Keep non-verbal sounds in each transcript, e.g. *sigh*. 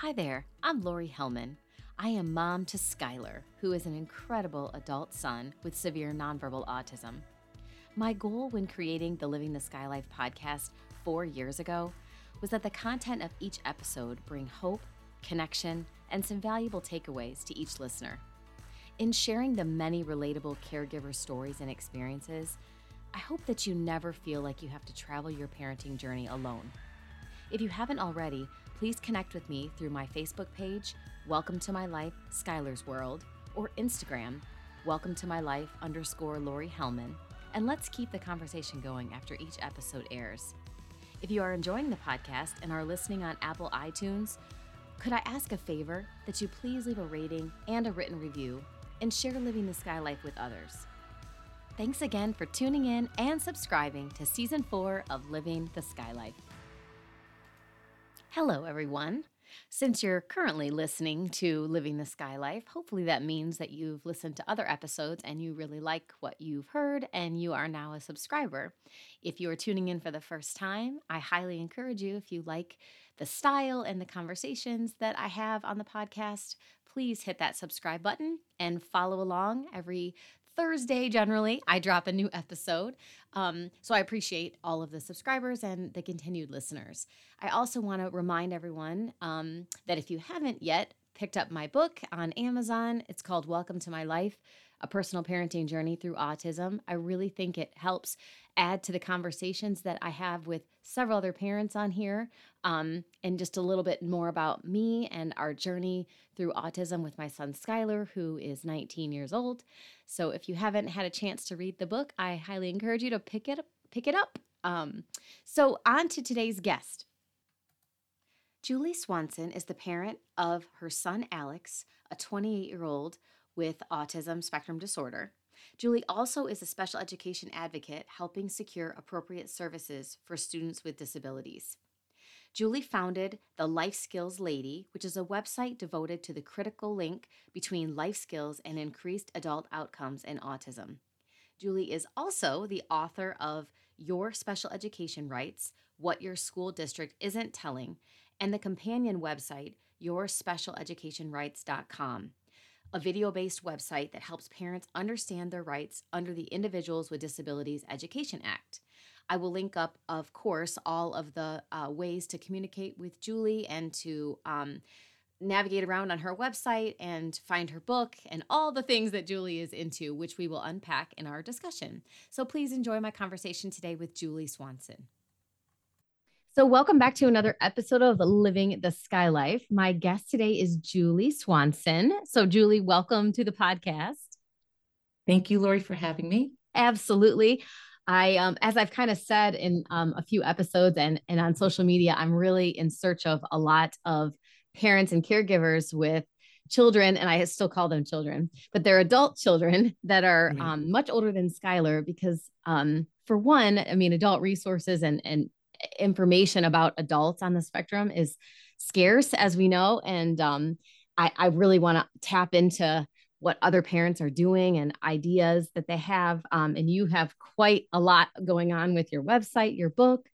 Hi there, I'm Lori Hellman. I am mom to Skylar, who is an incredible adult son with severe nonverbal autism. My goal when creating the Living the Sky Life podcast four years ago was that the content of each episode bring hope, connection, and some valuable takeaways to each listener. In sharing the many relatable caregiver stories and experiences, I hope that you never feel like you have to travel your parenting journey alone. If you haven't already, please connect with me through my Facebook page, Welcome to My Life, Skylar's World, or Instagram, Welcome to My Life underscore Lori Hellman, and let's keep the conversation going after each episode airs. If you are enjoying the podcast and are listening on Apple iTunes, could I ask a favor that you please leave a rating and a written review and share Living the Sky Life with others? Thanks again for tuning in and subscribing to season four of Living the Sky Life. Hello, everyone. Since you're currently listening to Living the Sky Life, hopefully that means that you've listened to other episodes and you really like what you've heard and you are now a subscriber. If you are tuning in for the first time, I highly encourage you, if you like the style and the conversations that I have on the podcast, please hit that subscribe button and follow along every Thursday, generally, I drop a new episode. Um, so I appreciate all of the subscribers and the continued listeners. I also want to remind everyone um, that if you haven't yet picked up my book on Amazon, it's called Welcome to My Life A Personal Parenting Journey Through Autism. I really think it helps add to the conversations that I have with several other parents on here, um, and just a little bit more about me and our journey through autism with my son Skylar, who is 19 years old. So if you haven't had a chance to read the book, I highly encourage you to pick it up. Pick it up. Um, so on to today's guest. Julie Swanson is the parent of her son Alex, a 28 year old with autism spectrum disorder. Julie also is a special education advocate helping secure appropriate services for students with disabilities. Julie founded the Life Skills Lady, which is a website devoted to the critical link between life skills and increased adult outcomes in autism. Julie is also the author of Your Special Education Rights What Your School District Isn't Telling, and the companion website, YourSpecialEducationRights.com a video based website that helps parents understand their rights under the Individuals with Disabilities Education Act. I will link up, of course, all of the uh, ways to communicate with Julie and to um, navigate around on her website and find her book and all the things that Julie is into, which we will unpack in our discussion. So please enjoy my conversation today with Julie Swanson. So, welcome back to another episode of Living the Sky Life. My guest today is Julie Swanson. So, Julie, welcome to the podcast. Thank you, Lori, for having me. Absolutely. I, um, as I've kind of said in um, a few episodes and, and on social media, I'm really in search of a lot of parents and caregivers with children, and I still call them children, but they're adult children *laughs* that are um, much older than Skylar because, um, for one, I mean, adult resources and, and information about adults on the spectrum is scarce, as we know. And um, I, I really want to tap into what other parents are doing and ideas that they have. Um, and you have quite a lot going on with your website, your book,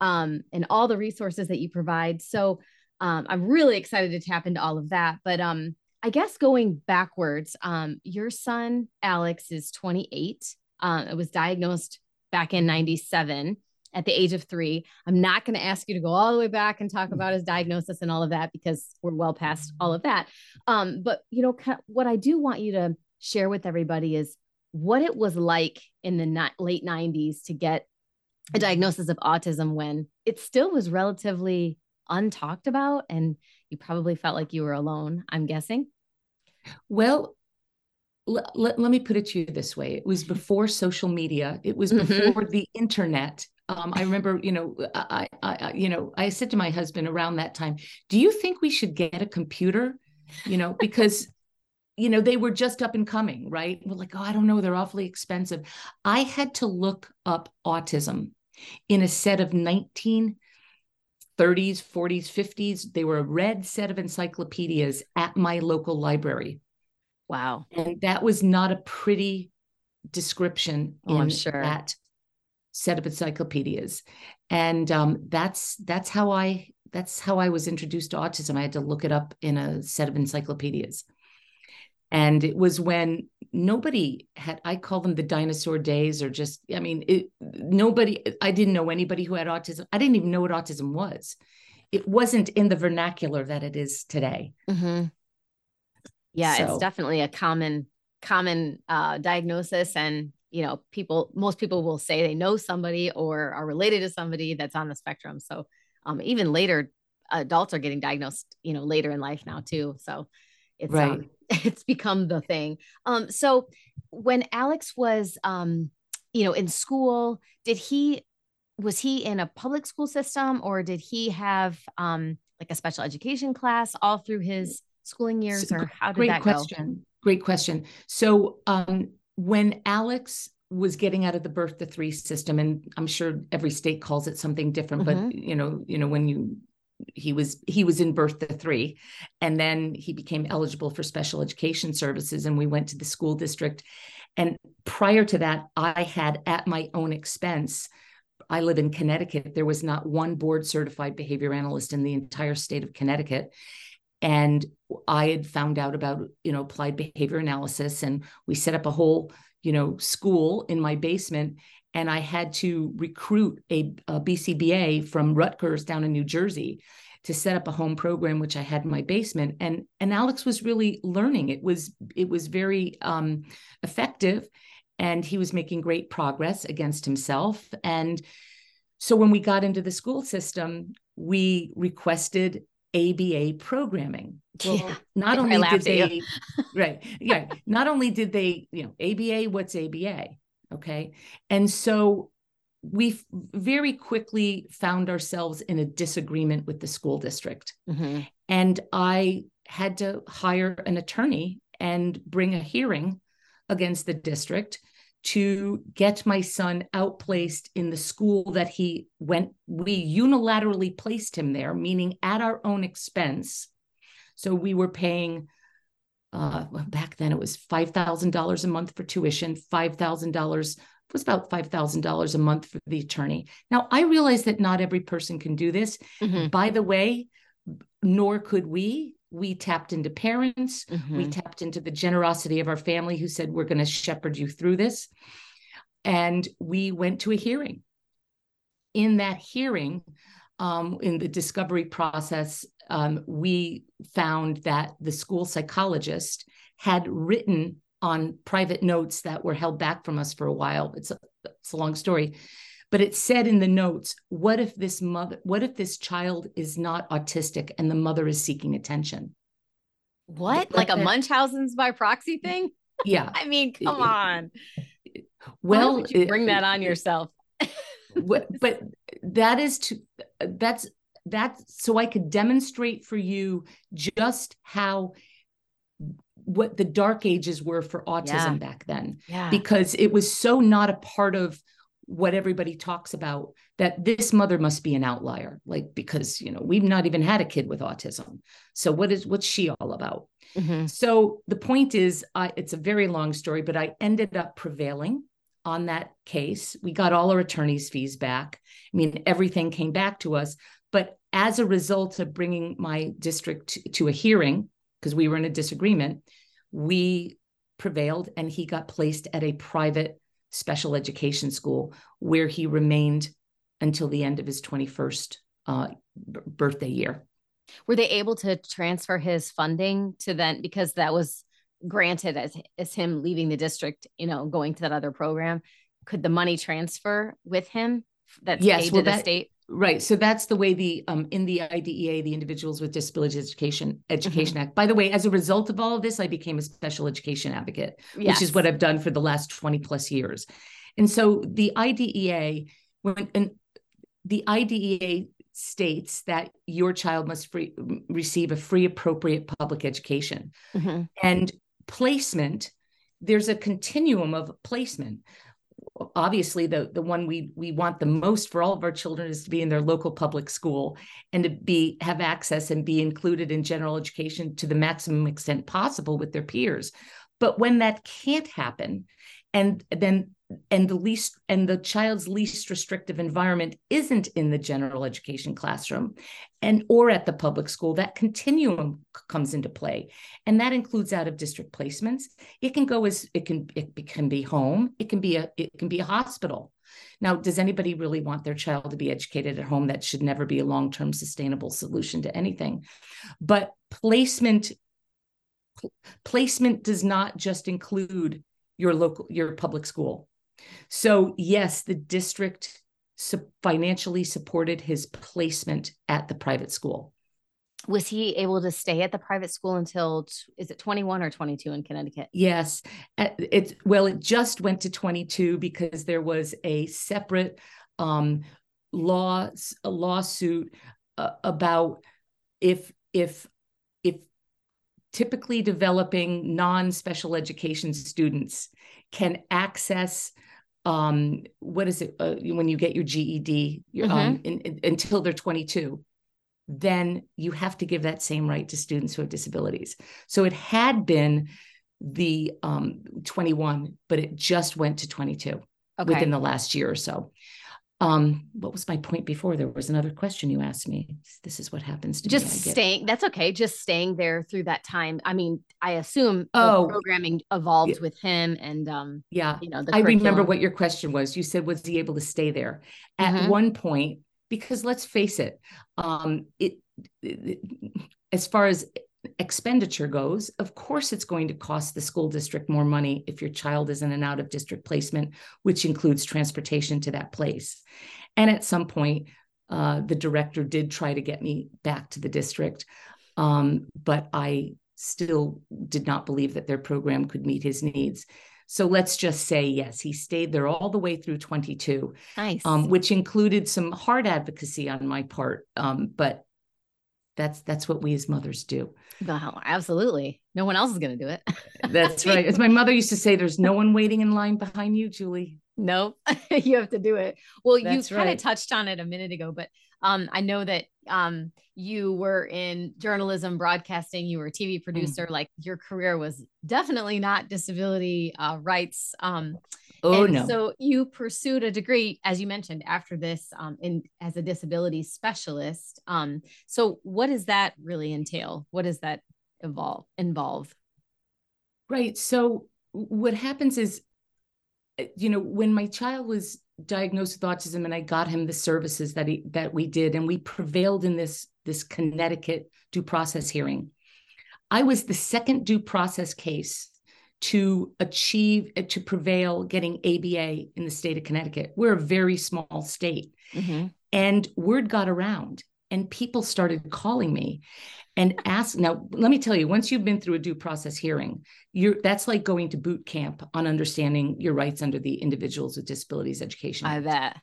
um, and all the resources that you provide. So um, I'm really excited to tap into all of that. But um, I guess going backwards, um, your son Alex is 28. Uh, it was diagnosed back in 97 at the age of three. I'm not going to ask you to go all the way back and talk about his diagnosis and all of that because we're well past all of that. Um, but you know, what I do want you to share with everybody is what it was like in the late 90s to get a diagnosis of autism when it still was relatively untalked about and you probably felt like you were alone i'm guessing well let, let, let me put it to you this way it was before social media it was mm-hmm. before mm-hmm. the internet um, I remember, you know, I, I, you know, I said to my husband around that time, "Do you think we should get a computer?" You know, because, you know, they were just up and coming, right? We're like, "Oh, I don't know, they're awfully expensive." I had to look up autism in a set of 1930s, 40s, 50s. They were a red set of encyclopedias at my local library. Wow, and that was not a pretty description oh, in sure. that set of encyclopedias and um, that's that's how i that's how I was introduced to autism. I had to look it up in a set of encyclopedias. And it was when nobody had, I call them the dinosaur days, or just, I mean, it, nobody, I didn't know anybody who had autism. I didn't even know what autism was. It wasn't in the vernacular that it is today. Mm-hmm. Yeah, so. it's definitely a common, common uh, diagnosis. And, you know, people, most people will say they know somebody or are related to somebody that's on the spectrum. So um, even later, adults are getting diagnosed, you know, later in life now too. So it's, right. Um, *laughs* it's become the thing. Um, so when Alex was, um, you know, in school, did he, was he in a public school system or did he have um, like a special education class all through his schooling years or how did Great that question. go? Great question. So um, when Alex was getting out of the birth to three system, and I'm sure every state calls it something different, mm-hmm. but you know, you know, when you he was he was in birth to three and then he became eligible for special education services and we went to the school district. And prior to that i had at my own expense i live in connecticut. There was not one board certified behavior analyst in the entire state of connecticut. And i had found out about you know applied behavior analysis and we set up a whole you know school in my basement and I had to recruit a, a, BCBA from Rutgers down in New Jersey to set up a home program, which I had in my basement. And and Alex was really learning. It was it was very um, effective, and he was making great progress against himself. And so when we got into the school system, we requested ABA programming. Well, yeah, not only did they, right, yeah, not only did they, you know, ABA, what's ABA? Okay. And so we very quickly found ourselves in a disagreement with the school district. Mm-hmm. And I had to hire an attorney and bring a hearing against the district to get my son outplaced in the school that he went we unilaterally placed him there meaning at our own expense so we were paying uh, back then it was $5,000 a month for tuition, $5,000 was about $5,000 a month for the attorney. Now, I realize that not every person can do this. Mm-hmm. By the way, nor could we. We tapped into parents, mm-hmm. we tapped into the generosity of our family who said, We're going to shepherd you through this. And we went to a hearing. In that hearing, um, in the discovery process, um, we found that the school psychologist had written on private notes that were held back from us for a while. It's a, it's a long story, but it said in the notes, "What if this mother? What if this child is not autistic and the mother is seeking attention?" What, like a Munchausen's by proxy thing? Yeah, *laughs* I mean, come on. Well, bring that on yourself. *laughs* but that is to that's that's so I could demonstrate for you just how what the dark ages were for autism yeah. back then. Yeah. Because it was so not a part of what everybody talks about that this mother must be an outlier like because you know we've not even had a kid with autism. So what is what's she all about? Mm-hmm. so the point is I, it's a very long story but i ended up prevailing on that case. We got all our attorney's fees back. I mean everything came back to us. But as a result of bringing my district to, to a hearing, because we were in a disagreement, we prevailed and he got placed at a private special education school where he remained until the end of his 21st uh, b- birthday year. Were they able to transfer his funding to then because that was granted as as him leaving the district, you know, going to that other program? Could the money transfer with him that's yes, paid well, to the state? Right. So that's the way the um in the IDEA, the Individuals with Disabilities Education Education mm-hmm. Act. By the way, as a result of all of this, I became a special education advocate, yes. which is what I've done for the last 20 plus years. And so the IDEA, when and the IDEA states that your child must free, receive a free appropriate public education. Mm-hmm. And placement, there's a continuum of placement obviously the the one we we want the most for all of our children is to be in their local public school and to be have access and be included in general education to the maximum extent possible with their peers. But when that can't happen and then and the least and the child's least restrictive environment isn't in the general education classroom and or at the public school that continuum comes into play. And that includes out of district placements. It can go as it can it can be home it can be a it can be a hospital. Now does anybody really want their child to be educated at home? That should never be a long-term sustainable solution to anything. But placement placement does not just include your local your public school so yes the district financially supported his placement at the private school. Was he able to stay at the private school until is it 21 or 22 in connecticut? Yes. It well it just went to 22 because there was a separate um, law a lawsuit uh, about if if if typically developing non-special education students can access um, what is it uh, when you get your GED mm-hmm. um, in, in, until they're 22 then you have to give that same right to students who have disabilities so it had been the um, 21 but it just went to 22 okay. within the last year or so um what was my point before? There was another question you asked me. This is what happens to just me, staying that's okay just staying there through that time. I mean i assume oh programming evolved yeah. with him and um yeah you know i remember what your question was. You said was he able to stay there? At mm-hmm. one point because let's face it um it, it as far as expenditure goes, of course, it's going to cost the school district more money if your child is in an out of district placement, which includes transportation to that place. And at some point, uh, the director did try to get me back to the district, um, but I still did not believe that their program could meet his needs. So let's just say, yes, he stayed there all the way through 22, nice. um, which included some hard advocacy on my part. Um, but that's that's what we as mothers do. Wow, absolutely. No one else is going to do it. *laughs* that's right. As my mother used to say, there's no one waiting in line behind you, Julie. Nope, *laughs* you have to do it. Well, that's you kind of right. touched on it a minute ago, but um, I know that um, you were in journalism, broadcasting. You were a TV producer. Mm. Like your career was definitely not disability uh, rights. Um, Oh and no! So you pursued a degree, as you mentioned, after this, um, in as a disability specialist. Um, so what does that really entail? What does that evolve involve? Right. So what happens is, you know, when my child was diagnosed with autism, and I got him the services that he that we did, and we prevailed in this this Connecticut due process hearing. I was the second due process case to achieve uh, to prevail getting ABA in the state of Connecticut. We're a very small state. Mm-hmm. And word got around and people started calling me and ask now let me tell you once you've been through a due process hearing you're that's like going to boot camp on understanding your rights under the individuals with disabilities education i bet.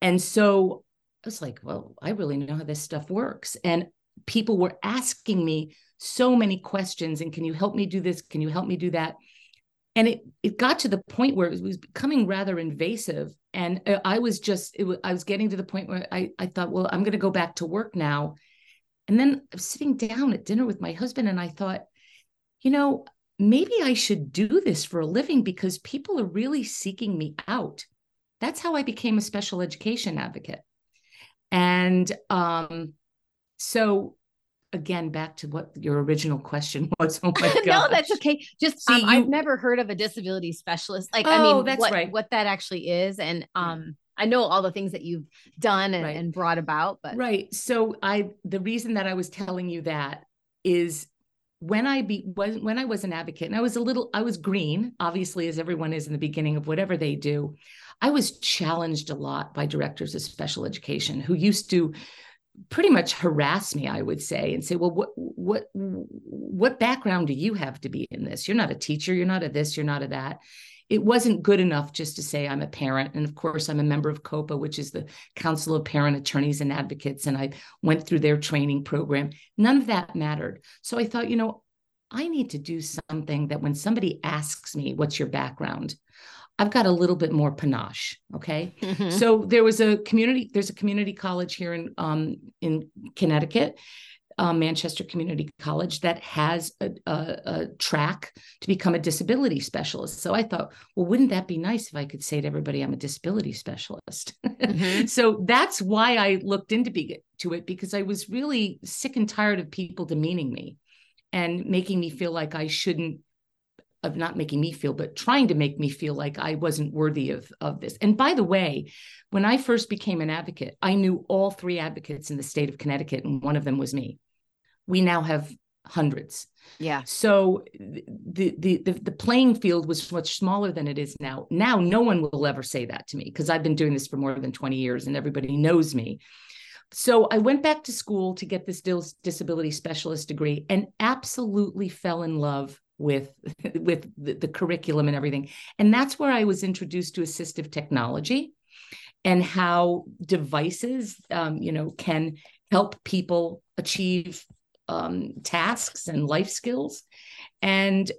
And so i was like well i really know how this stuff works. And people were asking me so many questions and can you help me do this? Can you help me do that and it it got to the point where it was becoming rather invasive. And i was just was, i was getting to the point where i i thought well i'm going to go back to work now. And then i was sitting down at dinner with my husband and i thought you know maybe i should do this for a living because people are really seeking me out. That's how i became a special education advocate. And um so again back to what your original question *laughs* was. Oh my god! *laughs* no, that's okay. Just See, um, you... I've never heard of a disability specialist. Like, oh, I mean, that's what, right. what that actually is, and um, I know all the things that you've done and, right. and brought about, but right. So I, the reason that I was telling you that is when I be when, when I was an advocate, and I was a little, I was green, obviously, as everyone is in the beginning of whatever they do. I was challenged a lot by directors of special education who used to pretty much harass me i would say and say well what what what background do you have to be in this? You're not a teacher you're not a this you're not a that. It wasn't good enough just to say i'm a parent and of course i'm a member of COPAA which is the council of parent attorneys and advocates and i went through their training program. None of that mattered. So i thought you know i need to do something that when somebody asks me what's your background I've got a little bit more panache. Okay. Mm-hmm. So there was a community, there's a community college here in um, in Connecticut. uh, Manchester Community College that has a, a, a, track to become a disability specialist. So I thought, well, wouldn't that be nice if I could say to everybody, I'm a disability specialist? Mm-hmm. *laughs* so that's why I looked into be, to it because I was really sick and tired of people demeaning me and making me feel like I shouldn't of not making me feel, but trying to make me feel like I wasn't worthy of, of this. And by the way, when I first became an advocate, I knew all three advocates in the state of Connecticut, and one of them was me. We now have hundreds. Yeah. So the, the the the playing field was much smaller than it is now. Now no one will ever say that to me because I've been doing this for more than 20 years and everybody knows me. So I went back to school to get this disability specialist degree and absolutely fell in love with *laughs* with the, the, curriculum and everything. And that's where i was introduced to assistive technology and how devices um, you know can help people achieve um, tasks and life skills. And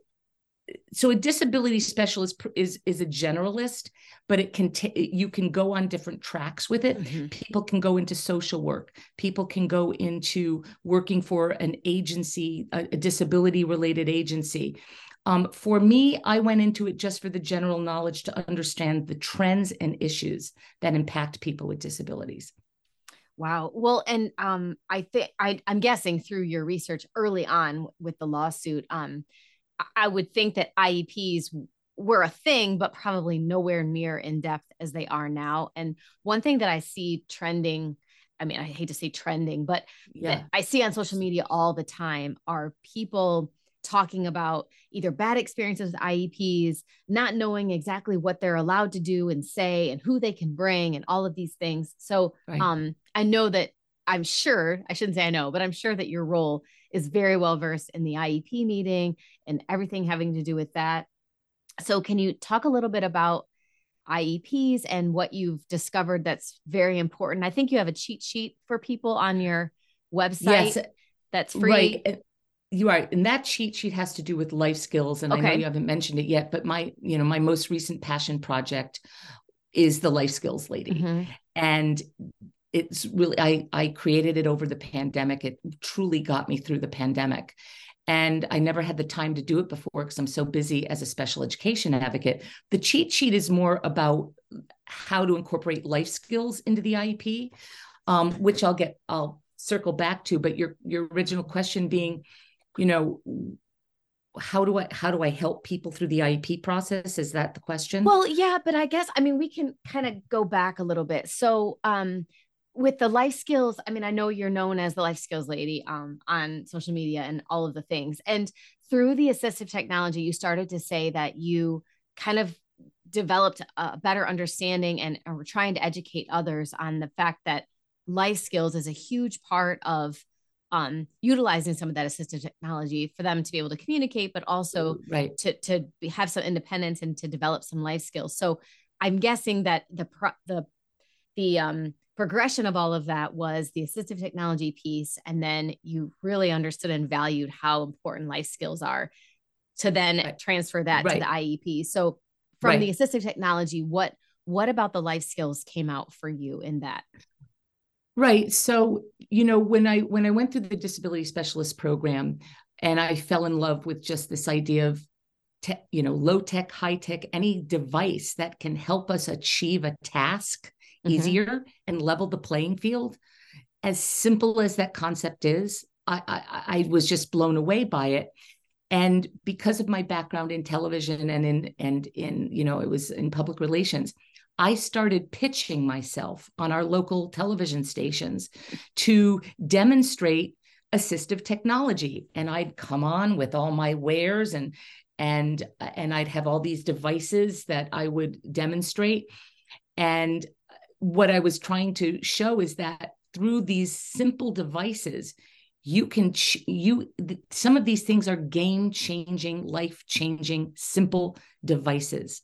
so a disability specialist is is a generalist but it can t- you can go on different tracks with it mm-hmm. people can go into social work people can go into working for an agency a, a disability related agency um, for me i went into it just for the general knowledge to understand the trends and issues that impact people with disabilities Wow. Well, and um, I think I'm guessing through your research early on with the lawsuit, um, I would think that IEPs were a thing, but probably nowhere near in depth as they are now. And one thing that I see trending, I mean, I hate to say trending, but yeah. I see on social media all the time are people talking about either bad experiences with IEPs, not knowing exactly what they're allowed to do and say and who they can bring and all of these things. So right. um, I know that I'm sure, I shouldn't say I know, but I'm sure that your role is very well versed in the IEP meeting and everything having to do with that. So, can you talk a little bit about IEPs and what you've discovered that's very important? I think you have a cheat sheet for people on your website yes, that's free. Right. You are, and that cheat sheet has to do with life skills. And okay. I know you haven't mentioned it yet, but my, you know, my most recent passion project is the life skills lady. Mm-hmm. And it's really I I created it over the pandemic. It truly got me through the pandemic. And I never had the time to do it before because I'm so busy as a special education advocate. The cheat sheet is more about how to incorporate life skills into the IEP, um, which I'll get I'll circle back to. But your your original question being, you know, how do I how do I help people through the IEP process? Is that the question? Well, yeah, but I guess I mean we can kind of go back a little bit. So um with the life skills, I mean, I know you're known as the life skills lady um, on social media and all of the things. And through the assistive technology, you started to say that you kind of developed a better understanding and are trying to educate others on the fact that life skills is a huge part of um, utilizing some of that assistive technology for them to be able to communicate, but also right. to to have some independence and to develop some life skills. So I'm guessing that the pro- the the um, progression of all of that was the assistive technology piece. And then you really understood and valued how important life skills are to then right. transfer that right. to the IEP. So from right. the assistive technology, what what about the life skills came out for you in that? Right. So, you know, when I when I went through the disability specialist program and I fell in love with just this idea of te- you know, low tech, high tech, any device that can help us achieve a task mm-hmm. easier and level the playing field. As simple as that concept is, I, I, I was just blown away by it. And because of my background in television and in and in, you know, it was in public relations, I started pitching myself on our local television stations to demonstrate assistive technology and I'd come on with all my wares and and and I'd have all these devices that I would demonstrate and what I was trying to show is that through these simple devices, you can ch- you some of these things are game changing, life changing, simple devices.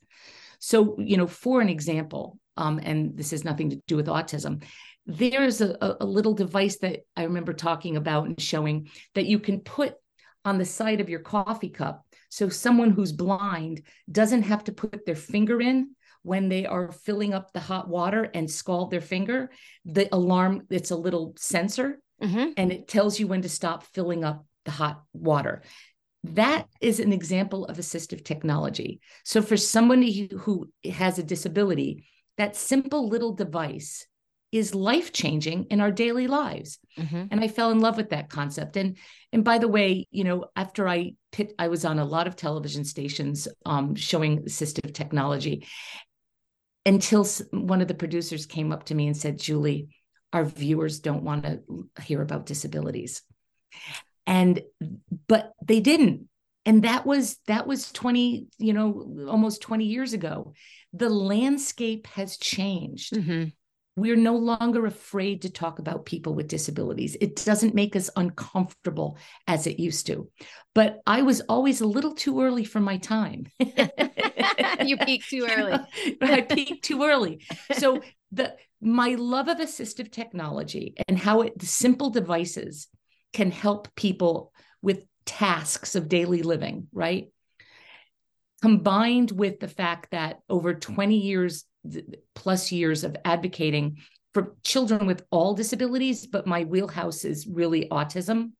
So you know, for an example, um, and this has nothing to do with autism. There's a, a little device that I remember talking about and showing that you can put on the side of your coffee cup. So someone who's blind doesn't have to put their finger in when they are filling up the hot water and scald their finger, the alarm, it's a little sensor mm-hmm. and it tells you when to stop filling up the hot water. That is an example of assistive technology. So, for somebody who has a disability, that simple little device is life changing in our daily lives. Mm-hmm. And I fell in love with that concept. And and by the way, you know, after I pit, I was on a lot of television stations um, showing assistive technology until one of the producers came up to me and said, Julie, our viewers don't want to hear about disabilities. And but they didn't. And that was that was 20, you know, almost 20 years ago. The landscape has changed. Mm-hmm we're no longer afraid to talk about people with disabilities. It doesn't make us uncomfortable as it used to. But I was always a little too early for my time. *laughs* *laughs* you peaked too *laughs* early. I peaked too early. So the my love of assistive technology and how it the simple devices can help people with tasks of daily living, right? Combined with the fact that over 20 years plus years of advocating for children with all disabilities, but my wheelhouse is really autism.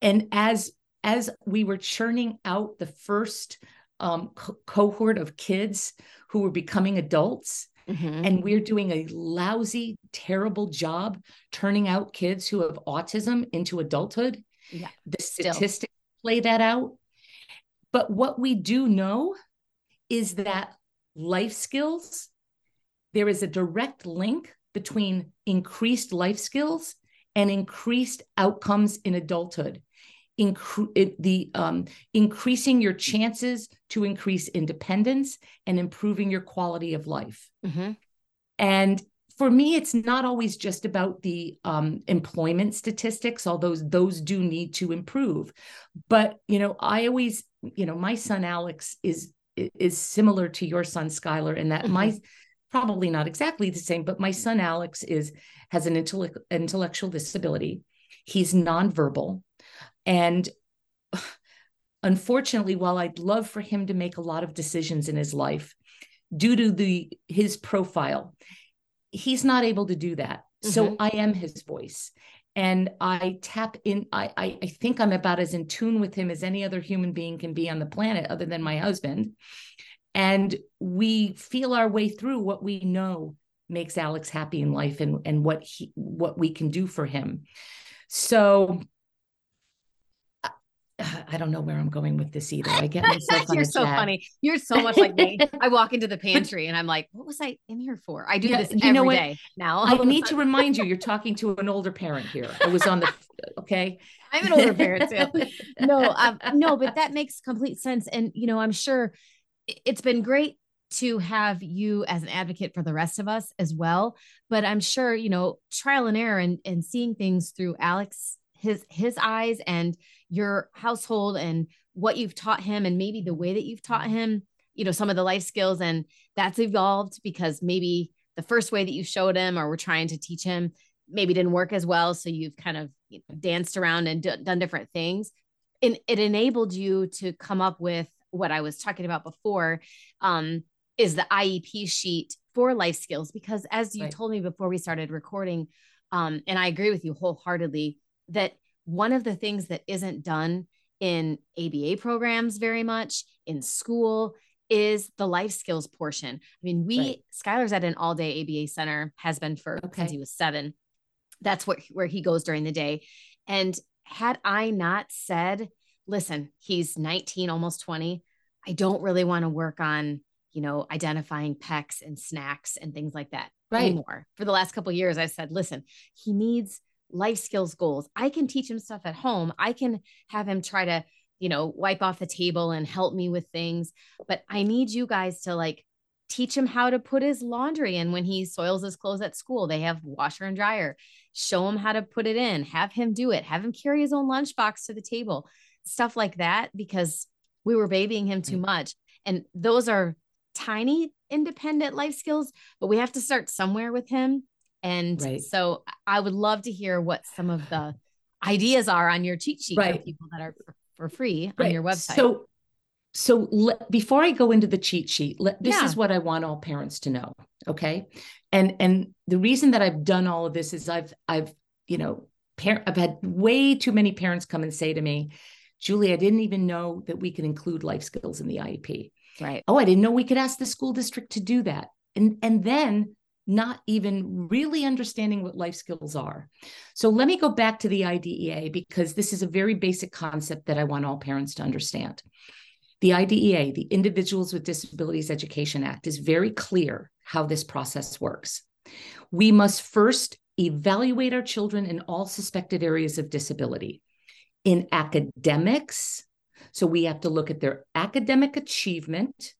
And as as we were churning out the first um, co- cohort of kids who were becoming adults, mm-hmm. and we're doing a lousy, terrible job turning out kids who have autism into adulthood. Yeah, the statistics Still. play that out. But what we do know is that life skills, there is a direct link between increased life skills and increased outcomes in adulthood. Incre- the um, increasing your chances to increase independence and improving your quality of life. Mm-hmm. And for me, it's not always just about the um, employment statistics, although those do need to improve. But you know, I always, you know, my son Alex is is similar to your son Skylar in that mm-hmm. my probably not exactly the same, but my son Alex is has an intellect, intellectual disability. He's nonverbal, and *sighs* unfortunately, while I'd love for him to make a lot of decisions in his life, due to the his profile, he's not able to do that. Mm-hmm. So I am his voice, and I tap in. I, I, I think I'm about as in tune with him as any other human being can be on the planet, other than my husband. And we feel our way through what we know makes Alex happy in life and and what he what we can do for him. So *sighs* I don't know where I'm going with this either. I get *laughs* myself You're so chat. funny. You're so much like me. *laughs* I walk into the pantry and I'm like, what was I in here for? I do yeah, this you know what? Day now. I *laughs* need to remind you, you're talking to an older parent here. I was on the okay. I'm an older parent too. No, um, no, but that makes complete sense. And you know, I'm sure it's been great to have you as an advocate for the rest of us as well. But I'm sure, you know, trial and error and, and seeing things through Alex his his eyes and your household and what you've taught him and maybe the way that you've taught him you know some of the life skills and that's evolved because maybe the first way that you showed him or were trying to teach him maybe didn't work as well. So you've kind of you know, danced around and d- done different things. And it enabled you to come up with what i was talking about before um, is the iep sheet for life skills. Because as you right. told me before we started recording um, and i agree with you wholeheartedly that one of the things that isn't done in ABA programs very much in school is the life skills portion. I mean, we right. Skylar's at an all day ABA center has been for okay. since he was seven. That's what where he goes during the day. And had I not said, listen, he's 19, almost 20, I don't really want to work on, you know, identifying PECs and snacks and things like that right. anymore. For the last couple years, I said, listen, he needs life skills goals. I can teach him stuff at home. I can have him try to, you know, wipe off the table and help me with things. But I need you guys to like teach him how to put his laundry in when he soils his clothes at school. They have washer and dryer. Show him how to put it in, have him do it, have him carry his own lunchbox to the table, stuff like that, because we were babying him too mm. much. And those are tiny independent life skills, but we have to start somewhere with him. And right. so I would love to hear what some of the ideas are on your cheat sheet right. for people that are for, free right. on your website. So so before I go into the cheat sheet, this yeah. is what I want all parents to know, okay? And and the reason that I've done all of this is I've I've you know, par- I've had way too many parents come and say to me, Julie, I didn't even know that we could include life skills in the IEP. Right. Oh, I didn't know we could ask the school district to do that. And and then not even really understanding what life skills are. So let me go back to the IDEA because this is a very basic concept that I want all parents to understand. The IDEA, the Individuals with Disabilities Education Act, is very clear how this process works. We must first evaluate our children in all suspected areas of disability. In academics, so we have to look at their academic achievement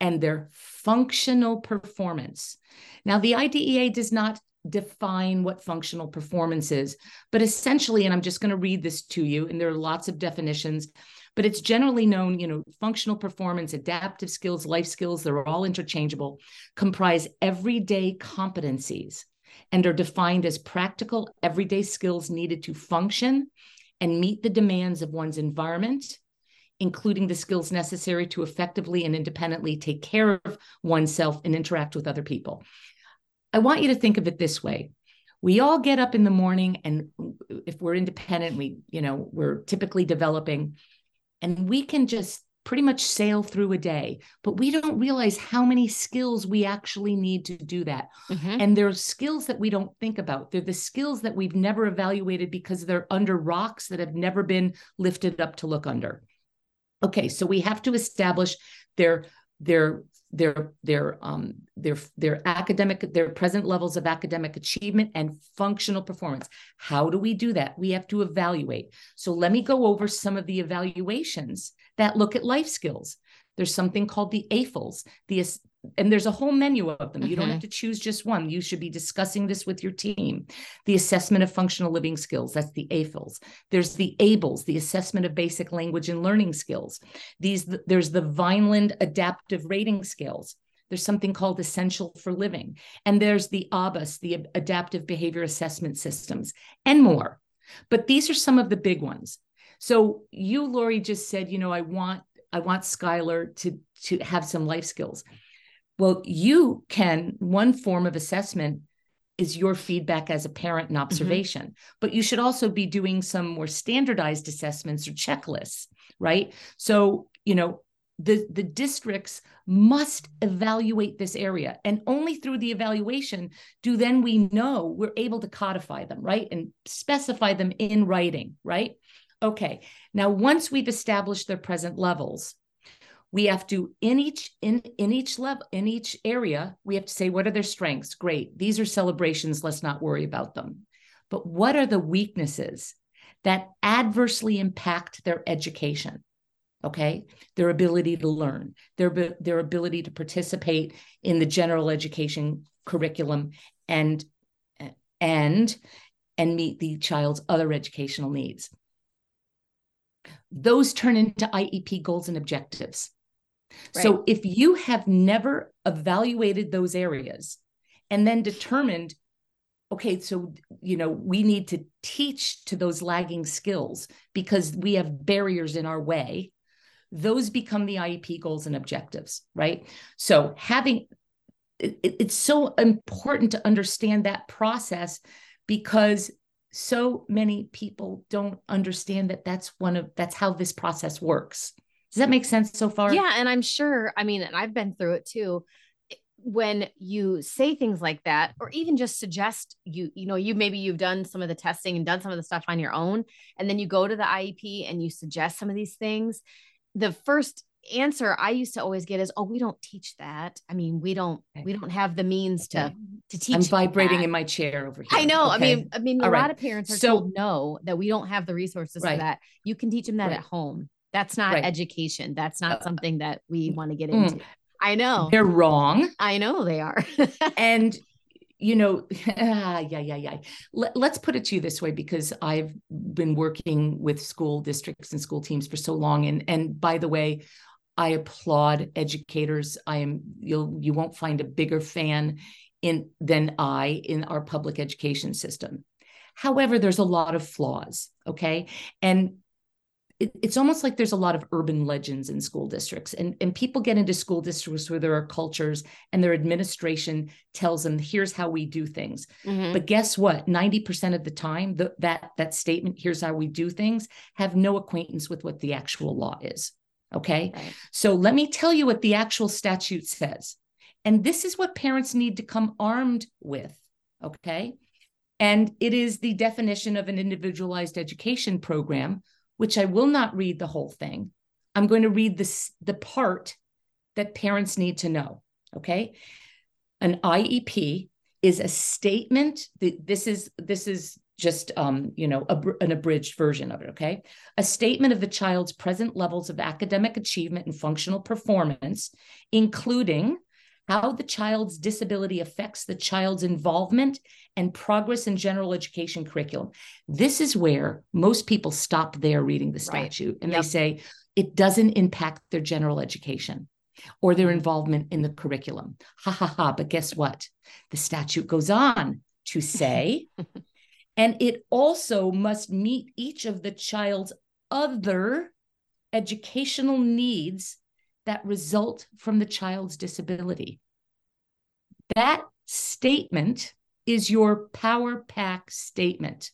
and their functional performance. Now, the IDEA does not define what functional performance is, but essentially, and I'm just going to read this to you, and there are lots of definitions, but it's generally known, you know, functional performance, adaptive skills, life skills, they're all interchangeable, comprise everyday competencies and are defined as practical everyday skills needed to function and meet the demands of one's environment, including the skills necessary to effectively and independently take care of oneself and interact with other people. I want you to think of it this way. We all get up in the morning and if we're independent, we, you know, we're typically developing and we can just pretty much sail through a day but we don't realize how many skills we actually need to do that mm-hmm. and there's skills that we don't think about they're the skills that we've never evaluated because they're under rocks that have never been lifted up to look under okay so we have to establish their their their their um their their academic their present levels of academic achievement and functional performance. How do we do that? We have to evaluate. So let me go over some of the evaluations that look at life skills. There's something called the AFLs the and there's a whole menu of them. Mm-hmm. You don't have mm-hmm. to choose just one. You should be discussing this with your team. The assessment of functional living skills, that's the AFLs. There's the ABLLS, the assessment of basic language and learning skills. These there's the Vineland adaptive rating skills. There's something called Essential for Living. And there's the ABAS, the Adaptive Behavior Assessment Systems, and more. But these are some of the big ones. So you, Lori, just said, you know, I want I want Skylar to to have some life skills. Well, you can, one form of assessment is your feedback as a parent and mm-hmm. observation, mm-hmm. but you should also be doing some more standardized assessments or checklists, right? So, you know, the, the districts must evaluate this area. And only through the evaluation do then we know we're able to codify them, right? And specify them in writing, right? Okay. Now, once we've established their present levels, we have to in each in in each level in each area we have to say what are their strengths? Great. These are celebrations. Let's not worry about them. But what are the weaknesses that adversely impact their education? Okay? Their ability to learn their their ability to participate in the general education curriculum and and and meet the child's other educational needs. Those turn into IEP goals and objectives Right. So if you have never evaluated those areas and then determined, okay, so, you know, we need to teach to those lagging skills because we have barriers in our way, those become the IEP goals and objectives, right? So having, it, it's so important to understand that process because so many people don't understand that that's one of that's how this process works does that make sense so far? Yeah. And I'm sure, I mean, and I've been through it too. When you say things like that, or even just suggest you, you know, you maybe you've done some of the testing and done some of the stuff on your own, and then you go to the IEP and you suggest some of these things. The first answer I used to always get is, "Oh, we don't teach that. I mean, we don't we don't have the means to okay. to teach." I'm vibrating that. in my chair over here. I know. Okay. I mean, I mean, All a right. lot of parents are so, told no that we don't have the resources right. for that. You can teach them that right. at home. That's not right. education. That's not uh, something that we want to get mm. into. Mm. I know. They're wrong. I know they are. *laughs* and you know, *laughs* yeah, yeah, yeah. Let, us put it to you this way because I've been working with school districts and school teams for so long. And and by the way, I applaud educators. I am you'll you won't find a bigger fan in than I in our public education system. However, there's a lot of flaws. Okay. And it, it's almost like there's a lot of urban legends in school districts and, and people get into school districts where there are cultures and their administration tells them here's how we do things mm-hmm. but guess what 90% of the time the, that that statement here's how we do things have no acquaintance with what the actual law is okay right. so let me tell you what the actual statute says and this is what parents need to come armed with okay and it is the definition of an individualized education program which I will not read the whole thing. I'm going to read this the part that parents need to know. Okay. An IEP is a statement that this is this is just um, you know a, an abridged version of it okay a statement of the child's present levels of academic achievement and functional performance including how the child's disability affects the child's involvement and progress in general education curriculum. This is where most people stop there reading the statute right. and yep. they say it doesn't impact their general education or their involvement in the curriculum. Ha ha ha. But guess what? The statute goes on to say, *laughs* and it also must meet each of the child's other educational needs that result from the child's disability. That statement is your power pack statement.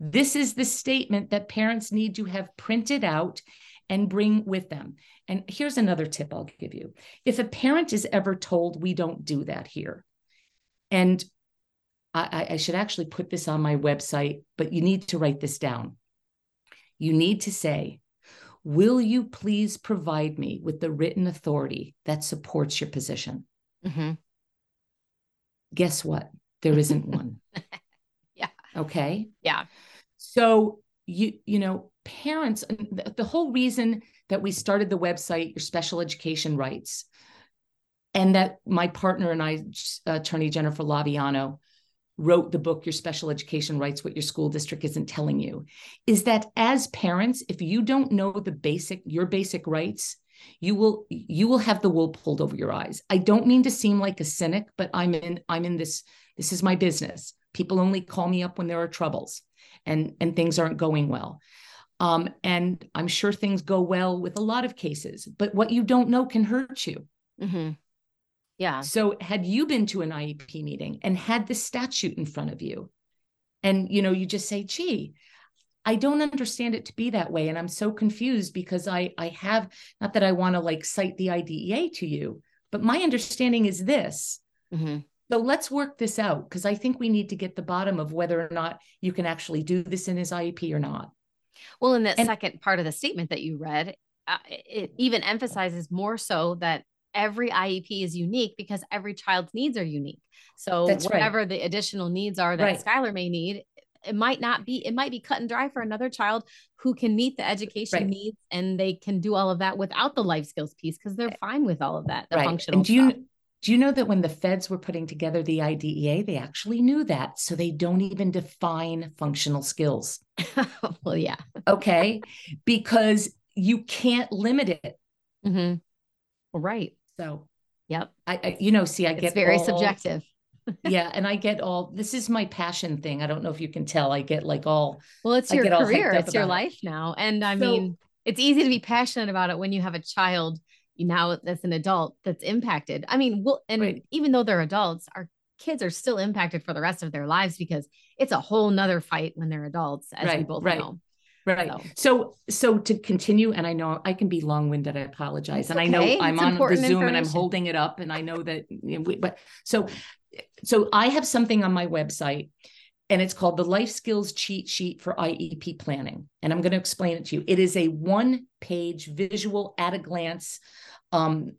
This is the statement that parents need to have printed out and bring with them. And here's another tip I'll give you. If a parent is ever told, we don't do that here, and I, I should actually put this on my website, but you need to write this down. You need to say, Will you please provide me with the written authority that supports your position? Mm-hmm. Guess what? There isn't *laughs* one. yeah. Okay. Yeah. So you you know parents the, the whole reason that we started the website your special education rights and that my partner and I attorney Jennifer Laviano wrote the book your special education rights what your school district isn't telling you is that as parents if you don't know the basic your basic rights you will you will have the wool pulled over your eyes. I don't mean to seem like a cynic but i'm in i'm in this this is my business. People only call me up when there are troubles and and things aren't going well. Um, and i'm sure things go well with a lot of cases but what you don't know can hurt you. Mm-hmm. Yeah. So had you been to an IEP meeting and had the statute in front of you, and you know, you just say, gee, I don't understand it to be that way. And I'm so confused because I I have not that I want to like cite the IDEA to you, but my understanding is this. Mm-hmm. So let's work this out because I think we need to get the bottom of whether or not you can actually do this in his IEP or not. Well, in that and, second part of the statement that you read, uh, it even emphasizes more so that every IEP is unique because every child's needs are unique. So That's whatever right. the additional needs are that right. Skylar may need, it might not be, it might be cut and dry for another child who can meet the education right. needs and they can do all of that without the life skills piece because they're fine with all of that, the right. functional and do you, stuff. Do you know that when the feds were putting together the IDEA, they actually knew that. So they don't even define functional skills. *laughs* well, yeah. okay. Because you can't limit it. Mm-hmm. Right. So, yep. I, I you know, see, I it's get very all, subjective. *laughs* yeah, and I get all. This is my passion thing. I don't know if you can tell. I get like all. Well, it's your career. It's your life it. now, and I so, mean, it's easy to be passionate about it when you have a child now that's an adult that's impacted. I mean, well, and right. even though they're adults, our kids are still impacted for the rest of their lives because it's a whole nother fight when they're adults, as right, we both right. know. Right. So. so, so to continue, and I know I can be long-winded. I apologize, and okay. I know I'm it's on the Zoom and I'm holding it up, and I know that. You know, we, but so, so I have something on my website, and it's called the Life Skills Cheat Sheet for IEP Planning, and I'm going to explain it to you. It is a one-page visual at a glance um,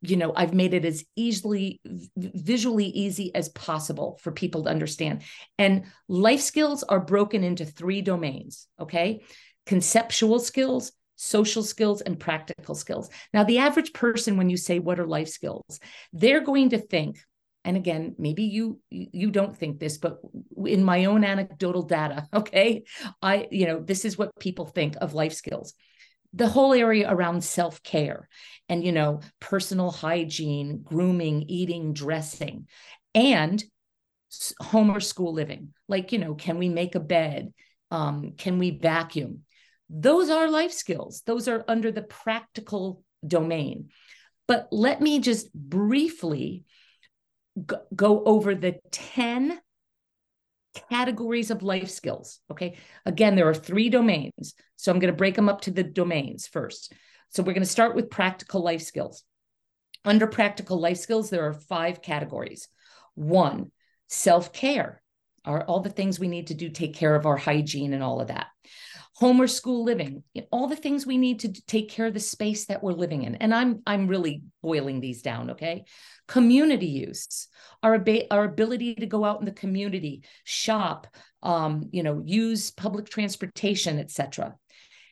you know i've made it as easily visually easy as possible for people to understand. And life skills are broken into three domains okay? Conceptual skills social skills and practical skills. Now the average person when you say what are life skills? they're going to think and again maybe you you don't think this but in my own anecdotal data *laughs* okay? I you know this is what people think of life skills the whole area around self-care and you know personal hygiene grooming eating dressing and home or school living. Like you know can we make a bed? Um, can we vacuum? Those are life skills, those are under the practical domain. But let me just briefly go over the 10 categories of life skills. Okay. Again, there are three domains. So I'm going to break them up to the domains first. So we're going to start with practical life skills. Under practical life skills, there are five categories. One, self care are all the things we need to do, take care of our hygiene and all of that. Home or school living, all the things we need to take care of the space that we're living in. And I'm I'm really boiling these down, okay? Community use, our, our ability to go out in the community, shop, um, you know, use public transportation, etc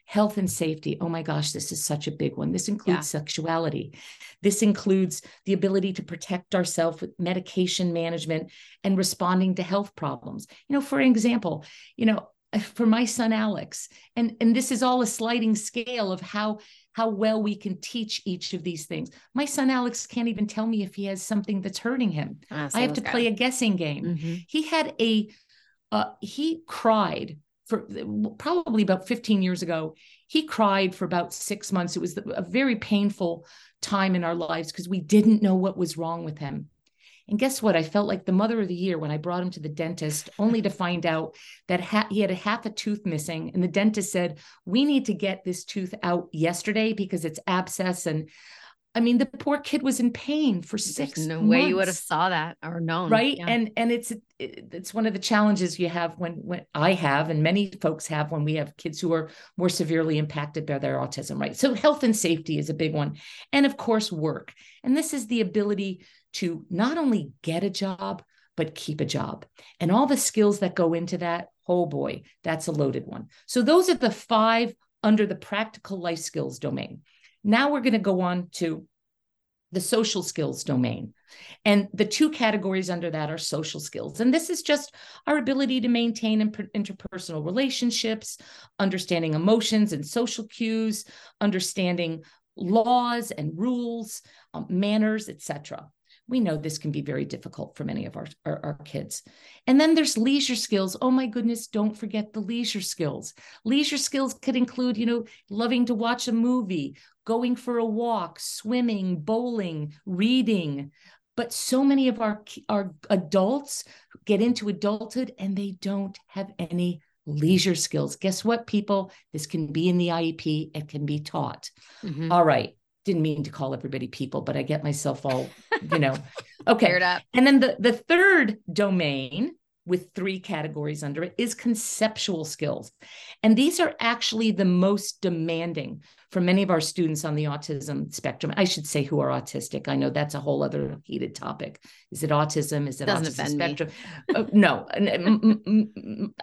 health and safety. Oh my gosh, this is such a big one. This includes yeah. sexuality. This includes the ability to protect ourselves with medication management and responding to health problems. You know, for example, you know, *laughs* for my son Alex, and and this is all a sliding scale of how how well we can teach each of these things. My son Alex can't even tell me if he has something that's hurting him. Oh, I have to play a guessing game. Mm-hmm. He had a uh, he cried for probably about 15 years ago. He cried for about six months. It was a very painful time in our lives because we didn't know what was wrong with him. And guess what? I felt like the mother of the year when I brought him to the dentist, only to find out that ha- he had a half a tooth missing. And the dentist said, We need to get this tooth out yesterday because it's abscess. And I mean, the poor kid was in pain for six. There's no months, way you would have saw that or known, right? Yeah. And and it's it's one of the challenges you have when when I have and many folks have when we have kids who are more severely impacted by their autism, right? So health and safety is a big one, and of course work. And this is the ability to not only get a job but keep a job, and all the skills that go into that. Oh boy, that's a loaded one. So those are the five under the practical life skills domain. Now we're going to go on to the social skills domain. And the two categories under that are social skills. And this is just our ability to maintain interpersonal relationships, understanding emotions and social cues, understanding laws and rules, um, manners, etc we know this can be very difficult for many of our, our, our, kids. And then there's leisure skills. Oh my goodness, don't forget the leisure skills. Leisure skills could include, you know, loving to watch a movie, going for a walk, swimming, bowling, reading. But so many of our, our adults get into adulthood and they don't have any leisure skills. Guess what, people? This can be in the IEP, it can be taught. Mm-hmm. All right didn't mean to call everybody people, but I get myself all, you know, *laughs* okay. And then the, the third domain with three categories under it is conceptual skills. And these are actually the most demanding for many of our students on the autism spectrum. I should say who are autistic. I know that's a whole other heated topic. Is it autism? Is it Doesn't autism spectrum? uh, no,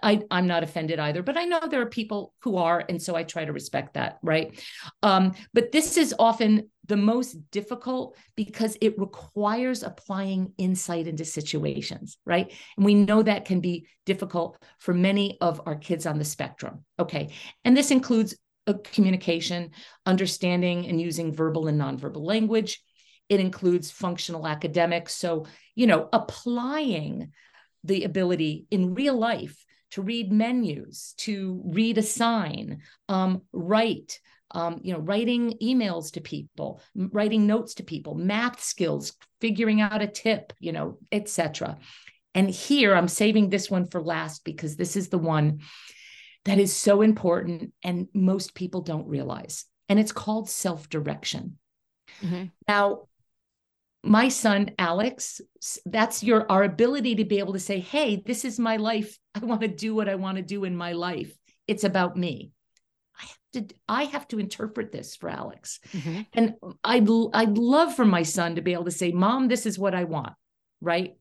I, I'm not offended either, but I know there are people who are. And so I try to respect that, right? Um, but this is often the most difficult because it requires applying insight into situations, right? And we know that can be difficult for many of our kids on the spectrum. Okay. And this includes uh, communication, understanding and using verbal and nonverbal language. It includes functional academics. So, you know, applying the ability in real life to read menus, to read a sign, um, write, um, you know, writing emails to people, writing notes to people, math skills, figuring out a tip, you know, etc. And here I'm saving this one for last because this is the one that is so important and most people don't realize. And it's called self direction. Mm-hmm. Now, my son Alex, that's your our ability to be able to say, "Hey, this is my life. I want to do what I want to do in my life. It's about me." I have to I have to interpret this for Alex. Mm-hmm. And I'd I'd love for my son to be able to say, "Mom, this is what I want." Right?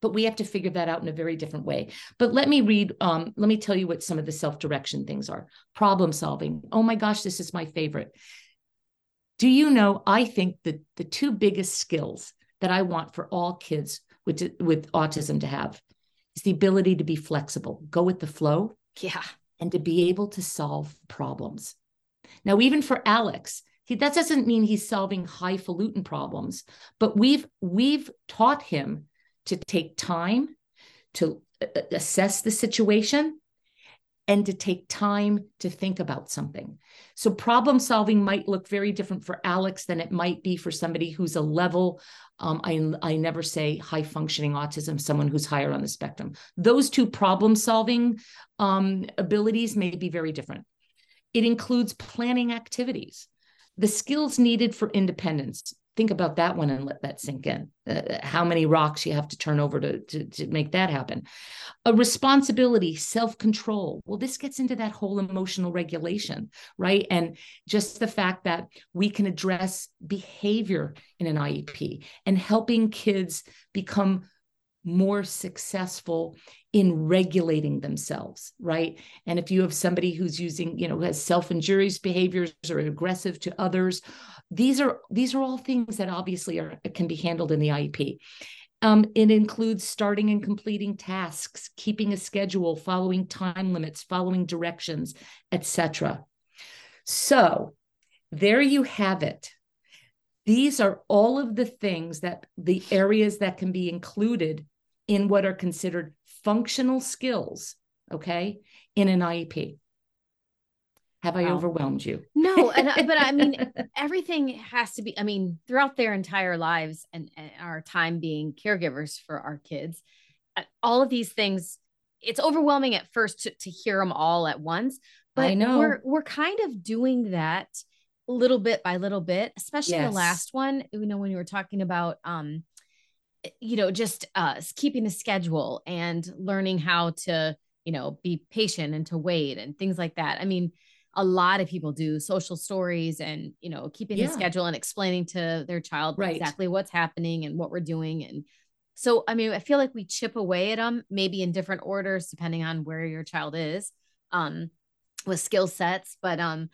But we have to figure that out in a very different way. But let me read, um, let me tell you what some of the self direction things are. Problem solving. Oh my gosh, this is my favorite. Do you know? I think that the two biggest skills that I want for all kids with, with autism to have is the ability to be flexible, go with the flow. Yeah and to be able to solve problems. Now, even for Alex, he, that doesn't mean he's solving highfalutin problems, but we've we've taught him to take time to uh, uh, assess the situation and to take time to think about something. So, problem solving might look very different for Alex than it might be for somebody who's a level. Um, I, I never say high functioning autism, someone who's higher on the spectrum. Those two problem solving um, abilities may be very different. It includes planning activities, the skills needed for independence, think about that one and let that sink in. Uh, how many rocks you have to turn over to, to, to make that happen. A responsibility self-control. Well this gets into that whole emotional regulation right? And just the fact that we can address behavior in an iep and helping kids become more successful in regulating themselves right? And if you have somebody who's using you know has self-injurious behaviors or aggressive to others these are these are all things that obviously are can be handled in the iep um, it includes starting and completing tasks keeping a schedule following time limits following directions etc so there you have it. These are all of the things that the areas that can be included in what are considered functional skills, okay, in an IEP. Have I wow. overwhelmed you? No, and but I mean *laughs* everything has to be. I mean, throughout their entire lives and, and our time being caregivers for our kids, uh, all of these things. It's overwhelming at first to, to hear them all at once, but I know. we're we're kind of doing that little bit by little bit. Especially yes. the last one. You know, when you were talking about um, you know just uh keeping a schedule and learning how to you know be patient and to wait and things like that i mean a lot of people do social stories and you know keeping yeah. a schedule and explaining to their child right. exactly what's happening and what we're doing and so i mean i feel like we chip away at them maybe in different orders depending on where your child is um with skill sets but um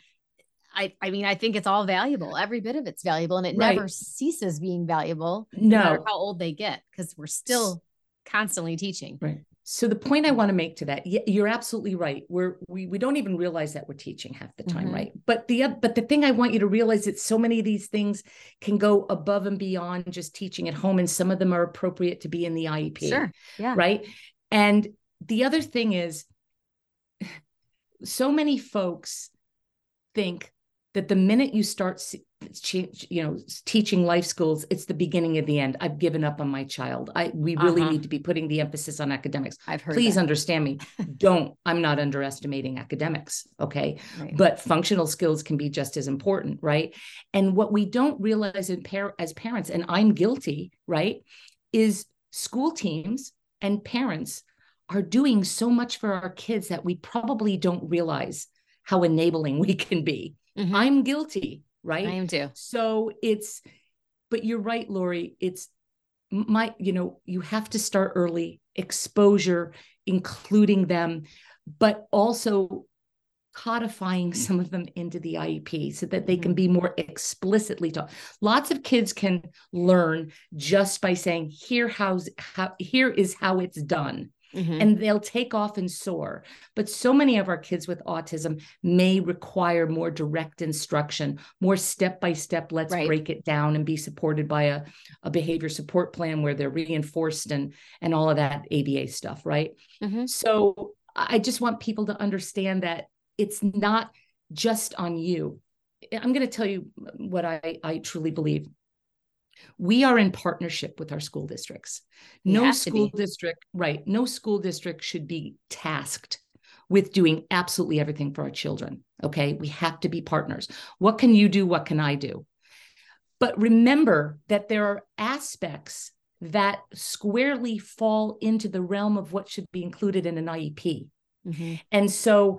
I, I mean, I think it's all valuable. Every bit of it's valuable and it right. never ceases being valuable no. no matter how old they get because we're still constantly teaching. Right. So the point I want to make to that, you're absolutely right. We're we we don't even realize that we're teaching half the time, mm-hmm. right? But the but the thing I want you to realize is so many of these things can go above and beyond just teaching at home, and some of them are appropriate to be in the IEP. Sure. Yeah. Right. And the other thing is, *sighs* so many folks think that the minute you start you know teaching life skills it's the beginning of the end. I've given up on my child. I we really uh-huh. need to be putting the emphasis on academics. I've heard please that. understand me. Don't i'm not underestimating academics okay? Right. but functional skills can be just as important right? And what we don't realize in par- as parents and i'm guilty right is school teams and parents are doing so much for our kids that we probably don't realize how enabling *laughs* we can be Mm-hmm. I'm guilty, right? I am too. So it's, but you're right, Lori. It's my, you know, you have to start early, exposure, including them, but also codifying *laughs* some of them into the IEP so that they can mm-hmm. be more explicitly taught. Lots of kids can learn just by saying, here how's how here is how it's done. Mm-hmm. and they'll take off and soar. But so many of our kids with autism may require more direct instruction, more step by step. Let's right. break it down and be supported by a, a behavior support plan where they're reinforced and and all of that ABA stuff, right? Mm-hmm. So I just want people to understand that it's not just on you. I'm going to tell you what I, I truly believe we are in partnership with our school districts. no school district, right? No school district should be tasked with doing absolutely everything for our children. Okay. We have to be partners. What can you do? What can I do? But remember that there are aspects that squarely fall into the realm of what should be included in an IEP. Mm-hmm. And so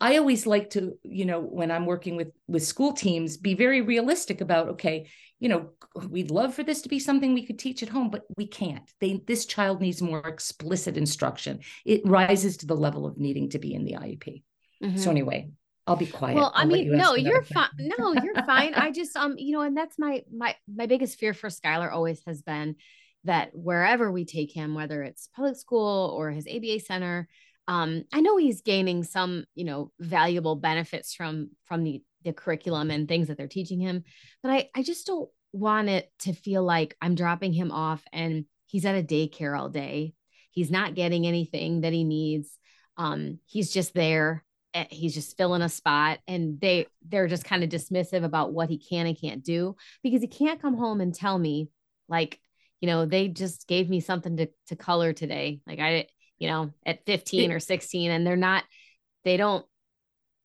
I always like to, you know, when I'm working with with school teams, be very realistic about okay, you know, we'd love for this to be something we could teach at home, but we can't. They this child needs more explicit instruction. It rises to the level of needing to be in the IEP. Mm-hmm. So anyway, I'll be quiet. Well, I'll I mean, you no, you're fine. No, you're fine. I just um, you know, and that's my my my biggest fear for Skylar always has been that wherever we take him, whether it's public school or his ABA center, um, I know he's gaining some, you know, valuable benefits from from the the curriculum and things that they're teaching him, but I I just don't want it to feel like I'm dropping him off and he's at a daycare all day. He's not getting anything that he needs. um, he's just there eh, he's just filling a spot and they they're just kind of dismissive about what he can and can't do because he can't come home and tell me like you know they just gave me something to to color today like i you know at 15 or 16 and they're not they don't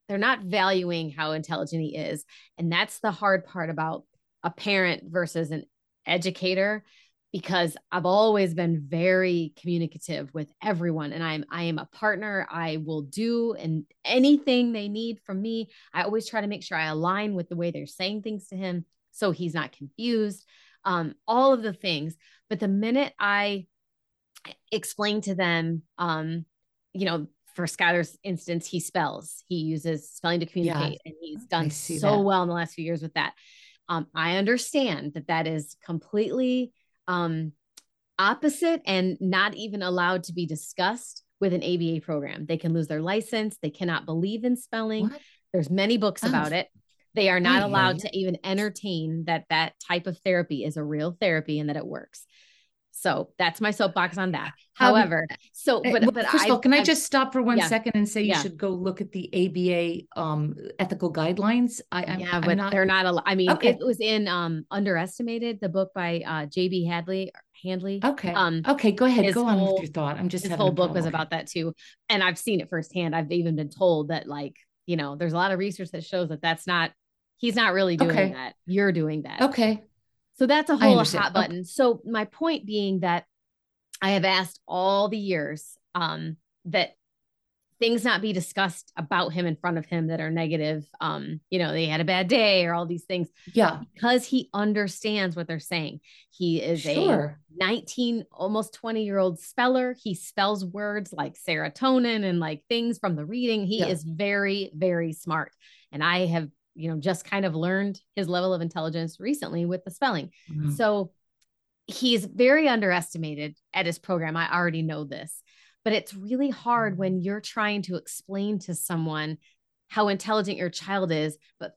they're not valuing how intelligent he is and that's the hard part about a parent versus an educator because I've always been very communicative with everyone and I'm I am a partner. I will do and anything they need from me. I always try to make sure I align with the way they're saying things to him so he's not confused. Um, all of the things. But the minute I explain to them, um, you know, for Skylar's instance, he spells, he uses spelling to communicate, yeah, and he's done so that. well in the last few years with that. Um, I understand that that is completely um, opposite and not even allowed to be discussed with an ABA program. They can lose their license. They cannot believe in spelling. What? There's many books oh. about it. They are not allowed to even entertain that that type of therapy is a real therapy and that it works. So that's my soapbox on that. Um, However, um, so but well, but first of all, can I, I just stop for one yeah, second and say you yeah. should go look at the ABA um, ethical guidelines? I, I'm, yeah, but not, they're not. A, I mean, okay. it was in um, underestimated the book by uh, J.B. Hadley. Handley. Okay. Um, okay. Go ahead. Go whole, on with your thought. I'm just his whole book was about that too, and I've seen it firsthand. I've even been told that like you know there's a lot of research that shows that that's not he's not really doing okay. that. You're doing that. Okay. So that's a whole hot button. Okay. So my point being that I have asked all the years um, that things not be discussed about him in front of him that are negative. Um, you know, they had a bad day or all these things. Yeah. Because he understands what they're saying. He is sure. a 19, almost 20 year old speller. He spells words like serotonin and like things from the reading. He yeah. is very, very smart. And I have you know, just kind of learned his level of intelligence recently with the spelling. Mm-hmm. So he's very underestimated at his program. I already know this, but it's really hard when mm-hmm. you're trying to explain to someone how intelligent your child is, but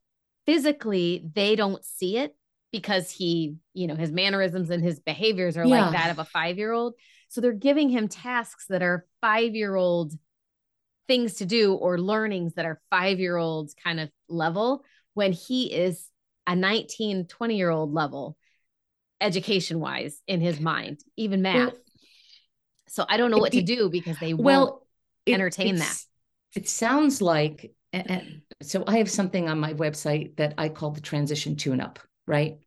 physically they don't see it because he, you know, his mannerisms and his behaviors are yeah. like that of a five year old. So they're giving him tasks that are five year old things to do or learnings that are five year olds kind of level when he is a 19 20 year old level education wise in his mind even math. Well, so i don't know what to do because they well entertain that. it sounds like so i have something on my website that i call the transition tune up right?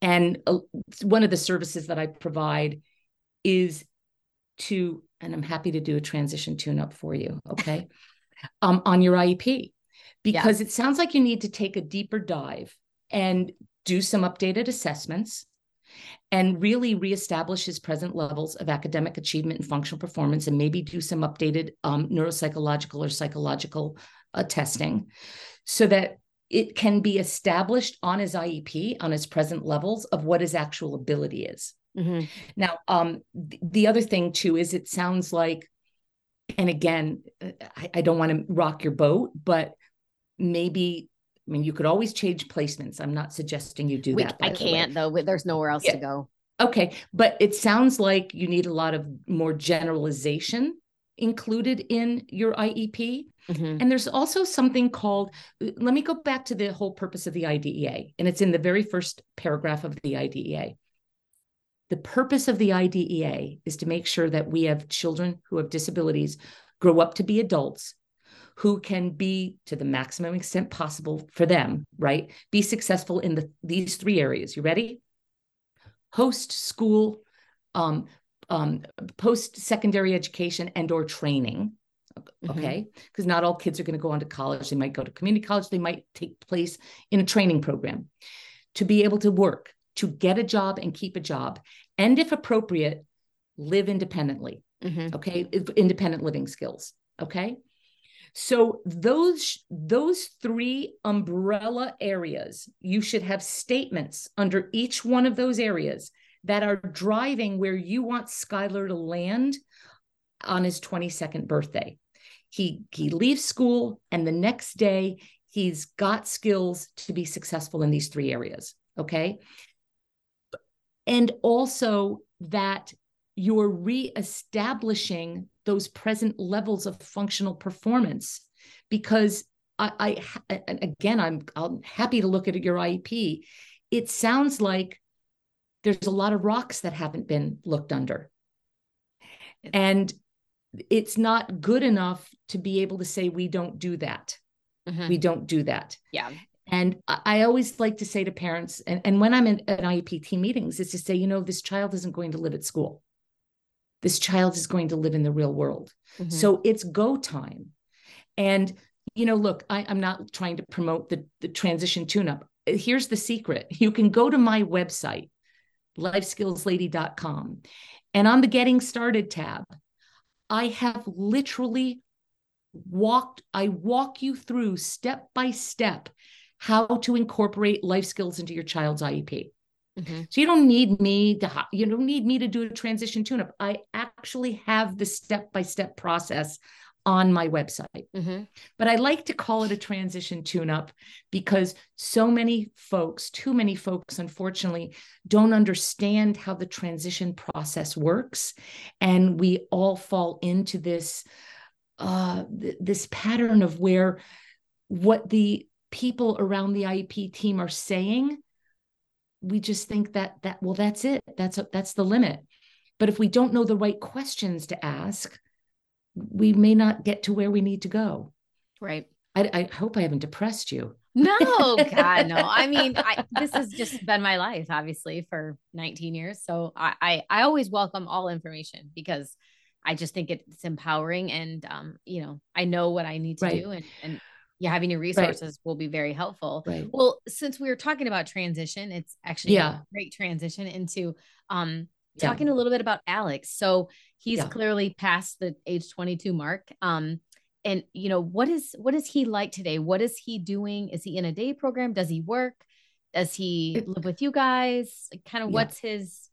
And uh, one of the services that i provide is to and I'm happy to do a transition tune up for you. Okay. *laughs* um, on your IEP, because yeah. it sounds like you need to take a deeper dive and do some updated assessments and really reestablish his present levels of academic achievement and functional performance and maybe do some updated um, neuropsychological or psychological uh, testing so that it can be established on his IEP on his present levels of what his actual ability is. Mm-hmm. Now, um, th- the other thing too is it sounds like, and again, I, I don't want to rock your boat, but maybe I mean, you could always change placements. I'm not suggesting you do we, that. I can't though. There's nowhere else yeah. to go. Okay, but it sounds like you need a lot of more generalization included in your IEP. Mm-hmm. And there's also something called, let me go back to the whole purpose of the IDEA. And it's in the very first paragraph of the IDEA. The purpose of the IDEA is to make sure that we have children who have disabilities grow up to be adults who can be to the maximum extent possible for them, right? Be successful in the these three areas. You ready? Host school, um, um, post-secondary education and or training. Mm-hmm. Okay. Because mm-hmm. not all kids are going to go on to college. They might go to community college. They might take place in a training program to be able to work to get a job and keep a job, and if appropriate, live independently. Mm-hmm. Okay, independent living skills. Okay. So those those three umbrella areas, you should have statements under each one of those areas that are driving where you want Skylar to land on his 22nd birthday. He he leaves school and the next day he's got skills to be successful in these three areas, okay? And also that you're reestablishing those present levels of functional performance because I, I again, I'm, I'm happy to look at your IEP. It sounds like there's a lot of rocks that haven't been looked under. And it's not good enough to be able to say, we don't do that. Mm-hmm. We don't do that. Yeah. And I always like to say to parents, and, and when I'm in at IEP team meetings, is to say, you know, this child isn't going to live at school. This child is going to live in the real world. Mm-hmm. So it's go time. And you know, look, I, am not trying to promote the, the transition tune up. Here's the secret *laughs* you can go to my website, lifeskillslady.com, and on the Getting Started tab, I have literally walked, I walk you through step by step how to incorporate life skills into your child's IEP. Mm-hmm. So you don't need me to you don't need me to do a transition tune up. I actually have the step by step process on my website. Mm-hmm. But I like to call it a transition tune up because so many folks, too many folks, unfortunately, don't understand how the transition process works. And we all fall into this. Uh, th- this pattern of where what the people around the IEP team are saying, we just think that that well, that's it. That's a, that's the limit. But if we don't know the right questions to ask, we may not get to where we need to go. Right. I, I hope I haven't depressed you. No, *laughs* God, no. I mean, I, this has just been my life, obviously, for 19 years. So I, I, I always welcome all information because I just think it's empowering, and um, you know, I know what I need to right. do, and and yeah, having your resources right. will be very helpful. Right. Well, since we were talking about transition, it's actually yeah. a great transition into um talking yeah. a little bit about Alex. So he's yeah. clearly past the age 22 mark. Um, and you know, what is what is he like today? What is he doing? Is he in a day program? Does he work? Does he live with you guys? Kind of what's his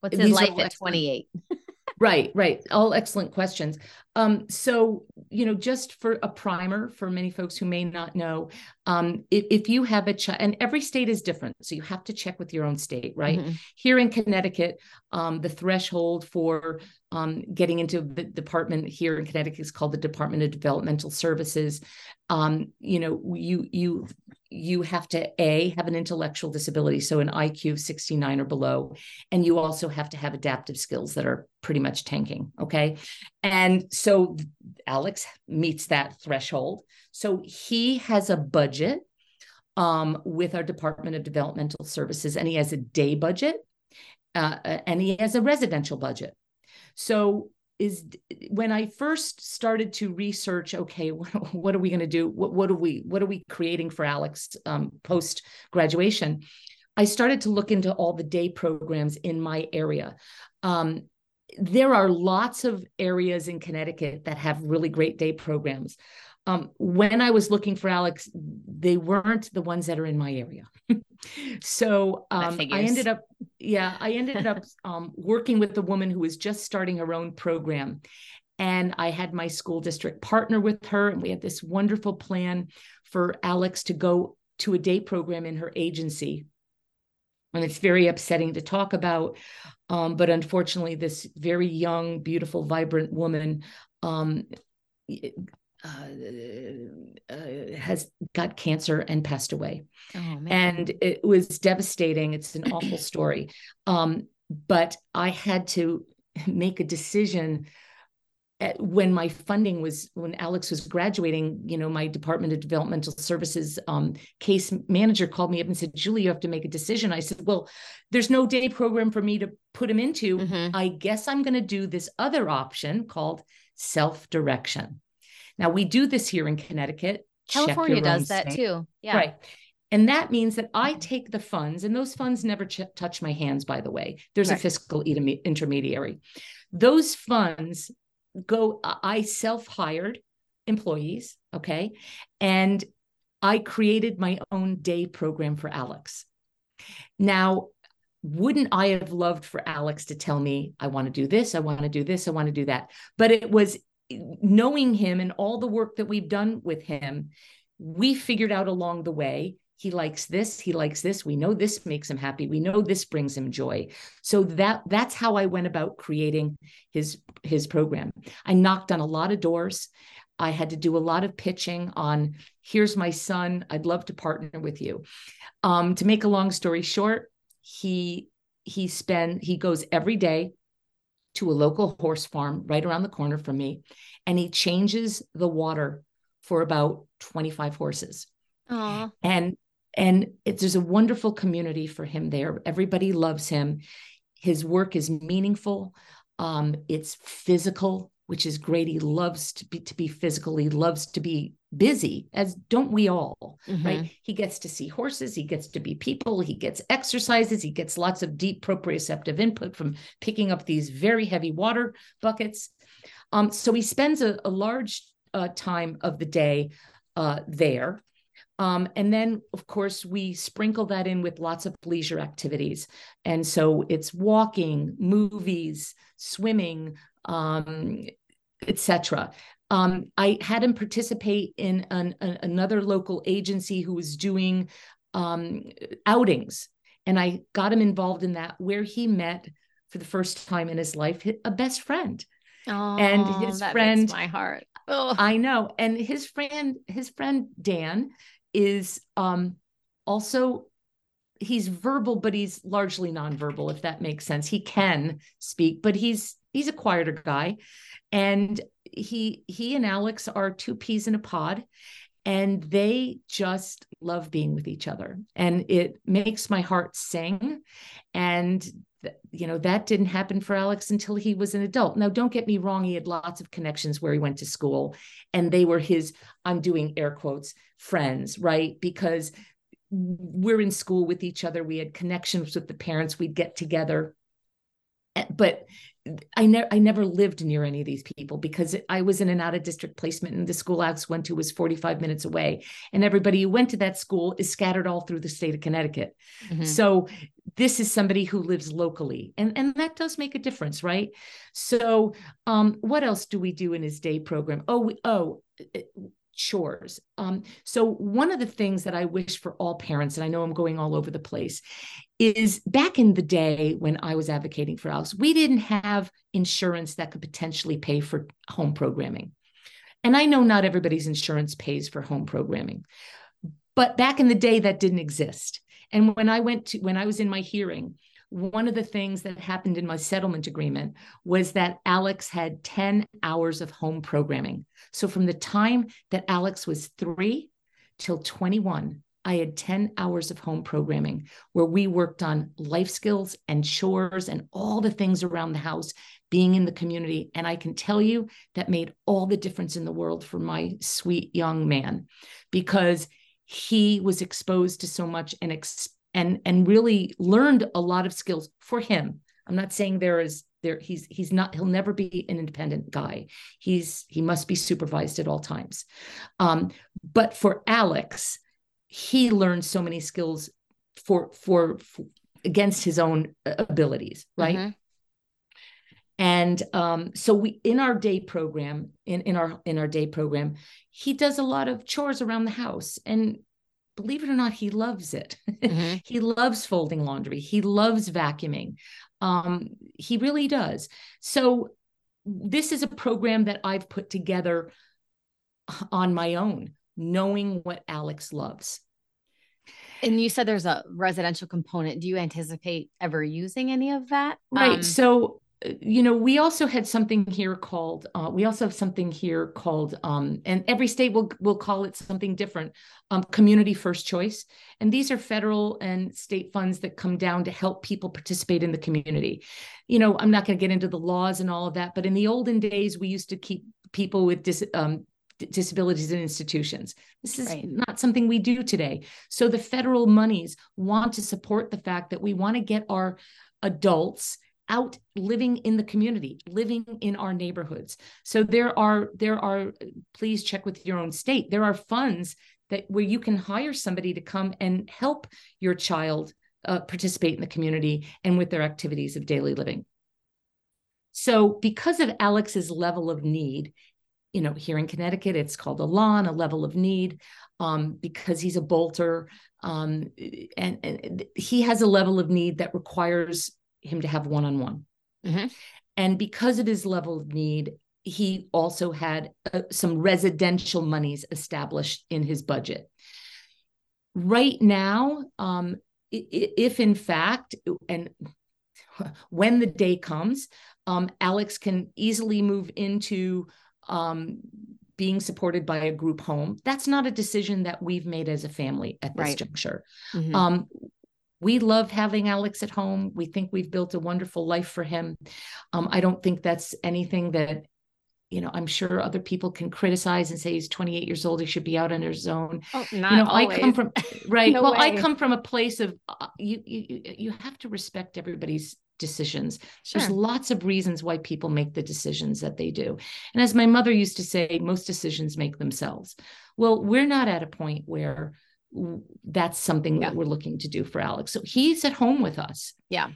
what's his These life at 28? Right, right. All excellent questions. Um, so, you know, just for a primer for many folks who may not know, um, if, if, you have a child, and every state is different, so you have to check with your own state, right? Mm-hmm. Here in Connecticut, um, the threshold for um, getting into the department here in Connecticut is called the Department of Developmental Services. Um, you know, you you you have to a have an intellectual disability so an iq of 69 or below and you also have to have adaptive skills that are pretty much tanking okay? And so alex meets that threshold. So he has a budget um, with our department of developmental services and he has a day budget uh, and he has a residential budget. So is when I first started to research, okay, *laughs* what, are we going to do? What, what are we, what are we creating for Alex um, post graduation? I started to look into all the day programs in my area. Um, there are lots of areas in Connecticut that have really great day programs. Um, when I was looking for Alex, they weren't the ones that are in my area. *laughs* so um, I ended up, yeah, I ended up *laughs* um, working with a woman who was just starting her own program. And I had my school district partner with her, and we had this wonderful plan for Alex to go to a day program in her agency. And it's very upsetting to talk about. Um, but unfortunately, this very young, beautiful, vibrant woman um, uh, uh, has got cancer and passed away. Oh, and it was devastating. It's an awful *clears throat* story. Um, but I had to make a decision at, when my funding was when Alex was graduating, you know, my Department of Developmental Services um, case manager called me up and said, Julie, you have to make a decision. I said, Well, there's no day program for me to put him into. Mm-hmm. I guess I'm going to do this other option called self direction. Now we do this here in Connecticut. California does that state. too. Yeah. Right. And that means that I take the funds, and those funds never ch- touch my hands, by the way. There's right. a fiscal intermediary. Those funds go, I self hired employees, okay? And I created my own day program for Alex. Now, wouldn't I have loved for Alex to tell me, I want to do this, I want to do this, I want to do that? But it was knowing him and all the work that we've done with him, we figured out along the way he likes this he likes this we know this makes him happy we know this brings him joy. So that that's how i went about creating his his program. I knocked on a lot of doors. I had to do a lot of pitching on here's my son i'd love to partner with you. Um, to make a long story short he he spend he goes every day to a local horse farm right around the corner from me and he changes the water for about 25 horses. Aww. and and it's there's a wonderful community for him there. Everybody loves him. His work is meaningful. Um, it's physical which is great he loves to be to be physical he loves to be busy as don't we all Mhm. right he gets to see horses he gets to be people he gets exercises he gets lots of deep proprioceptive input from picking up these very heavy water buckets um, so he spends a, a large uh, time of the day uh, there um, and then, of course, we sprinkle that in with lots of leisure activities. And so it's walking, movies, swimming, um, etc. Um, I had him participate in an, an- another local agency who was doing um, outings, and I got him involved in that, where he met for the first time in his life a best friend. Oh, and his that friend- my heart. Oh, *laughs* I know. And his friend, his friend Dan is um also he's verbal, but he's largely nonverbal, if that makes sense. He can speak, but he's he's a quieter guy. And he he and Alex are two peas in a pod. And they just love being with each other. And it makes my heart sing. And you know that didn't happen for alex until he was an adult now don't get me wrong he had lots of connections where he went to school and they were his i'm doing air quotes friends right because we're in school with each other we had connections with the parents we'd get together but i never i never lived near any of these people because i was in an out of district placement and the school I went to was 45 minutes away. And everybody who went to that school is scattered all through the state of connecticut. Mhm. so this is somebody who lives locally and and that does make a difference right? So um what else do we do in his day program? Oh we, oh chores. Um so one of the things that i wish for all parents and i know i'm going all over the place is back in the day when i was advocating for alex we didn't have insurance that could potentially pay for home programming. And i know not everybody's insurance pays for home programming but back in the day that didn't exist. And when I went to, when I was in my hearing, one of the things that happened in my settlement agreement was that Alex had 10 hours of home programming. So from the time that Alex was three till 21, I had 10 hours of home programming where we worked on life skills and chores and all the things around the house, being in the community. And I can tell you that made all the difference in the world for my sweet young man because he was exposed to so much and and and really learned a lot of skills for him. I'm not saying there is there he's he's not he'll never be an independent guy. He's he must be supervised at all times. Um but for alex he learned so many skills for for, for against his own abilities right? Mhm. and um, so we in our day program in, in our in our day program he does a lot of chores around the house and believe it or not he loves it Mhm. *laughs* he loves folding laundry he loves vacuuming um, he really does so this is a program that i've put together on my own knowing what alex loves And you said there's a residential component. Do you anticipate ever using any of that? Right. Um, so, you know, we also had something here called, uh, we also have something here called, um, and every state will will call it something different, um, community first choice. And these are federal and state funds that come down to help people participate in the community. You know, I'm not going to get into the laws and all of that, but in the olden days, we used to keep people with dis, um, disabilities in institutions. This is Right. not something we do today. So the federal monies want to support the fact that we want to get our adults out living in the community living in our neighborhoods. So there are there are please check with your own state. There are funds that where you can hire somebody to come and help your child uh, participate in the community and with their activities of daily living. So because of alex's level of need you know here in connecticut it's called a LON a level of need um, because he's a bolter um, and, and he has a level of need that requires him to have one-on-one Mhm. and because of his level of need he also had uh, some residential monies established in his budget right now um, if in fact and when the day comes um, alex can easily move into um, being supported by a group home that's not a decision that we've made as a family at this Right. juncture Mhm. um, we love having Alex at home. We think we've built a wonderful life for him. Um, I don't think that's anything that, you know, I'm sure other people can criticize and say he's 28 years old. He should be out on his own. oh, not you know, I come from *laughs* *laughs* right. No well, I come from a place of uh, you, you. You have to respect everybody's decisions. There's lots of reasons why people make the decisions that they do. And as my mother used to say, most decisions make themselves. Well, we're not at a point where that's something Yeah. that we're looking to do for Alex. So he's at home with us. Yeah.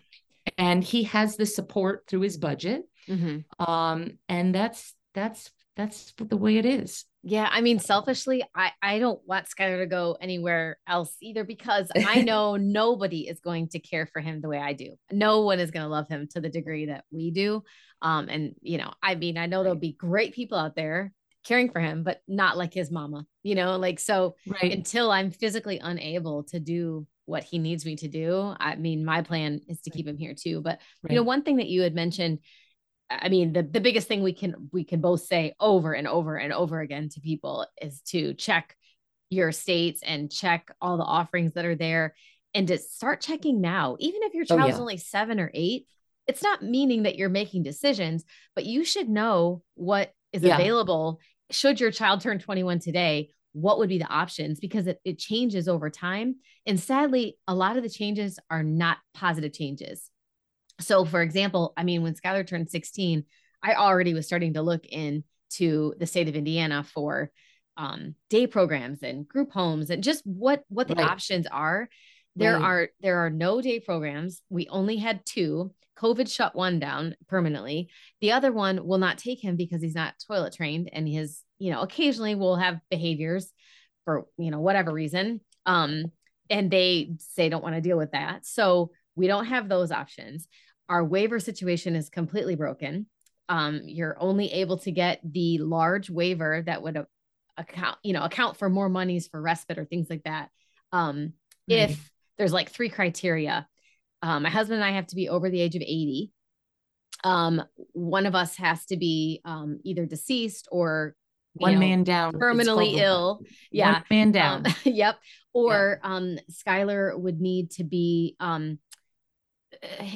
And he has the support through his budget. Mhm. Um, and that's that's that's the way it is. Yeah, I mean, selfishly, I I don't want Skylar to go anywhere else either because I *laughs* know nobody is going to care for him the way I do. No one is going to love him to the degree that we do. Um, and you know, I mean, I know there'll be great people out there caring for him, but not like his mama. You know, like so Right. until I'm physically unable to do what he needs me to do. I mean, my plan is to keep him here too. But you know, one thing that you had mentioned, I mean, the, the biggest thing we can we can both say over and over and over again to people is to check your states and check all the offerings that are there and to start checking now. Even if your Oh, child's yeah. only seven or eight, it's not meaning that you're making decisions, but you should know what is Yeah. available. Should your child turn 21 today, what would be the options? Because it, it changes over time. And sadly, a lot of the changes are not positive changes. So, for example, I mean, when Skylar turned 16, I already was starting to look into the state of Indiana for um, day programs and group homes and just what what the Right. options are. There Right. are there are no day programs. We only had two. COVID shut one down permanently. The other one will not take him because he's not toilet trained and his, you know, occasionally will have behaviors for, you know, whatever reason. Um, and they say don't want to deal with that. So we don't have those options. Our waiver situation is completely broken. Um, you're only able to get the large waiver that would account, you know, account for more monies for respite or things like that. Um, if there's like three criteria, um, my husband and I have to be over the age of 80. Um, one of us has to be um, either deceased or one know, man down. Terminally ill. Yeah. One man down. Um, *laughs* yep. Or um, Skylar would need to be um,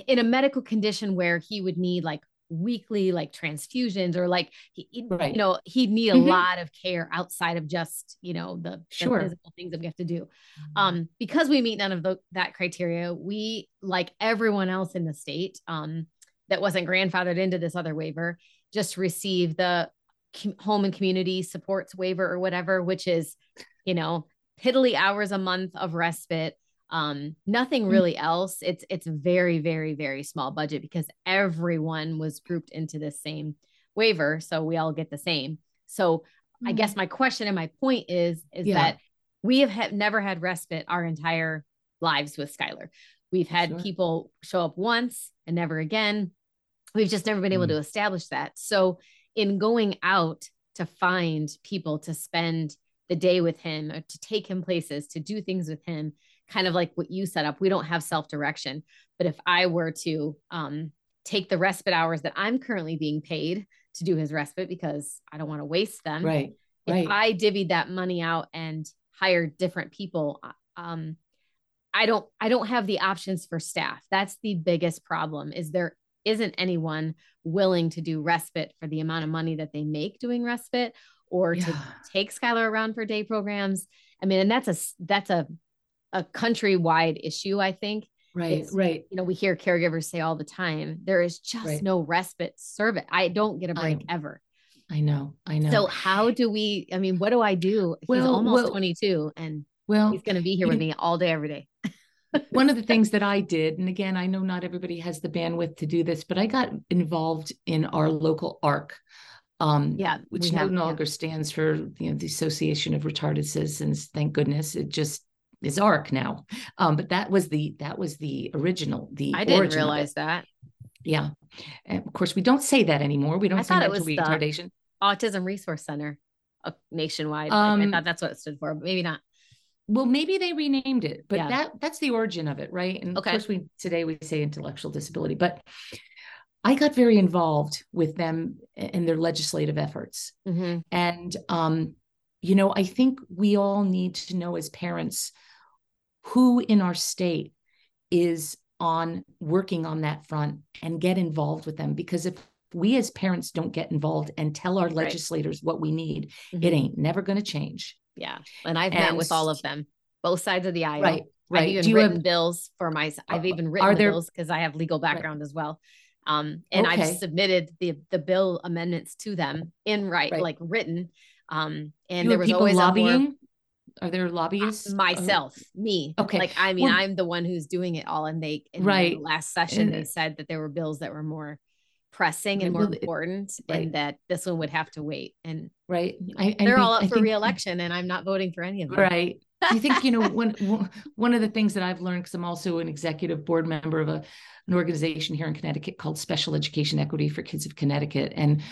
in a medical condition where he would need like weekly like transfusions or like he, Right. you know he'd need a Mhm. lot of care outside of just you know the, the physical things that we have to do um because we meet none of the, that criteria we like everyone else in the state um that wasn't grandfathered into this other waiver just receive the com- home and community supports waiver or whatever which is you know piddly hours a month of respite um nothing Mm. really else it's it's very very very small budget because everyone was grouped into the same waiver so we all get the same so i guess my question and my point is is Mm. Yeah. that we have had, never had respite our entire lives with Skylar. We've had Sure. people show up once and never again. We've just never been able Mm. to establish that. So, in going out to find people to spend the day with him or to take him places, to do things with him, kind of like what you set up, we don't have self direction. But if I were to um, take the respite hours that I'm currently being paid to do his respite because I don't want to waste them, Right. if Right. I divvied that money out and hired different people, uh, um, I don't I don't have the options for staff. That's the biggest problem. Is there isn't anyone willing to do respite for the amount of money that they make doing respite or to take Skylar around for day programs. I mean, and that's a that's a a countrywide issue, I think. Right. It's- Right. You know, we hear caregivers say all the time, there is just Right. no respite service. I don't get a break ever. I know. I know. So how do we? I mean, what do I do? He's almost well- 22, and well, he's going to be here with know- me all day, every day. *laughs* one of the things that I did, and again, I know not everybody has the bandwidth to do this, but I got involved in our local ARC, um, Yeah, which we no have- yeah. longer stands for you know the Association of Retarded Citizens. Thank goodness, it just is ARC now. Um, but that was the that was the original. The I didn't realize that. Yeah, and of course we don't say that anymore. We don't I say thought it mental was the- retardation. Autism Resource Center uh, nationwide. Like, Um, I thought that's what it stood for, but maybe not. Well, maybe they renamed it, but Yeah. that that's the origin of it, right? And Okay. of course, we today we say intellectual disability, but I got very involved with them in their legislative efforts, hmm and um, you know, I think we all need to know as parents who in our state is on working on that front and get involved with them because if we as parents don't get involved and tell our Right. legislators what we need, Mhm. it ain't never going to change. Yeah, and I've met with all of them, both sides of the aisle. Right. I've Right. even Do you written have bills for my. I've even written are the there- bills because I have legal background as well. Um, and I've submitted the the bill amendments to them in right, Right. like written. Um, and you there was always lobbying? Are there lobbyists? Uh, myself, me. Okay. Like I mean, Well- I'm the one who's doing it all. And they in Right. the last session And- they said that there were bills that were more pressing and more important, right. and that this one would have to wait. And right. I, I they're all up I for think- reelection, and I'm not voting for any of them. Right. I think you know one one- of the things that I've learned because I'm also an executive board member of a an organization here in Connecticut called Special Education Equity for Kids of Connecticut, and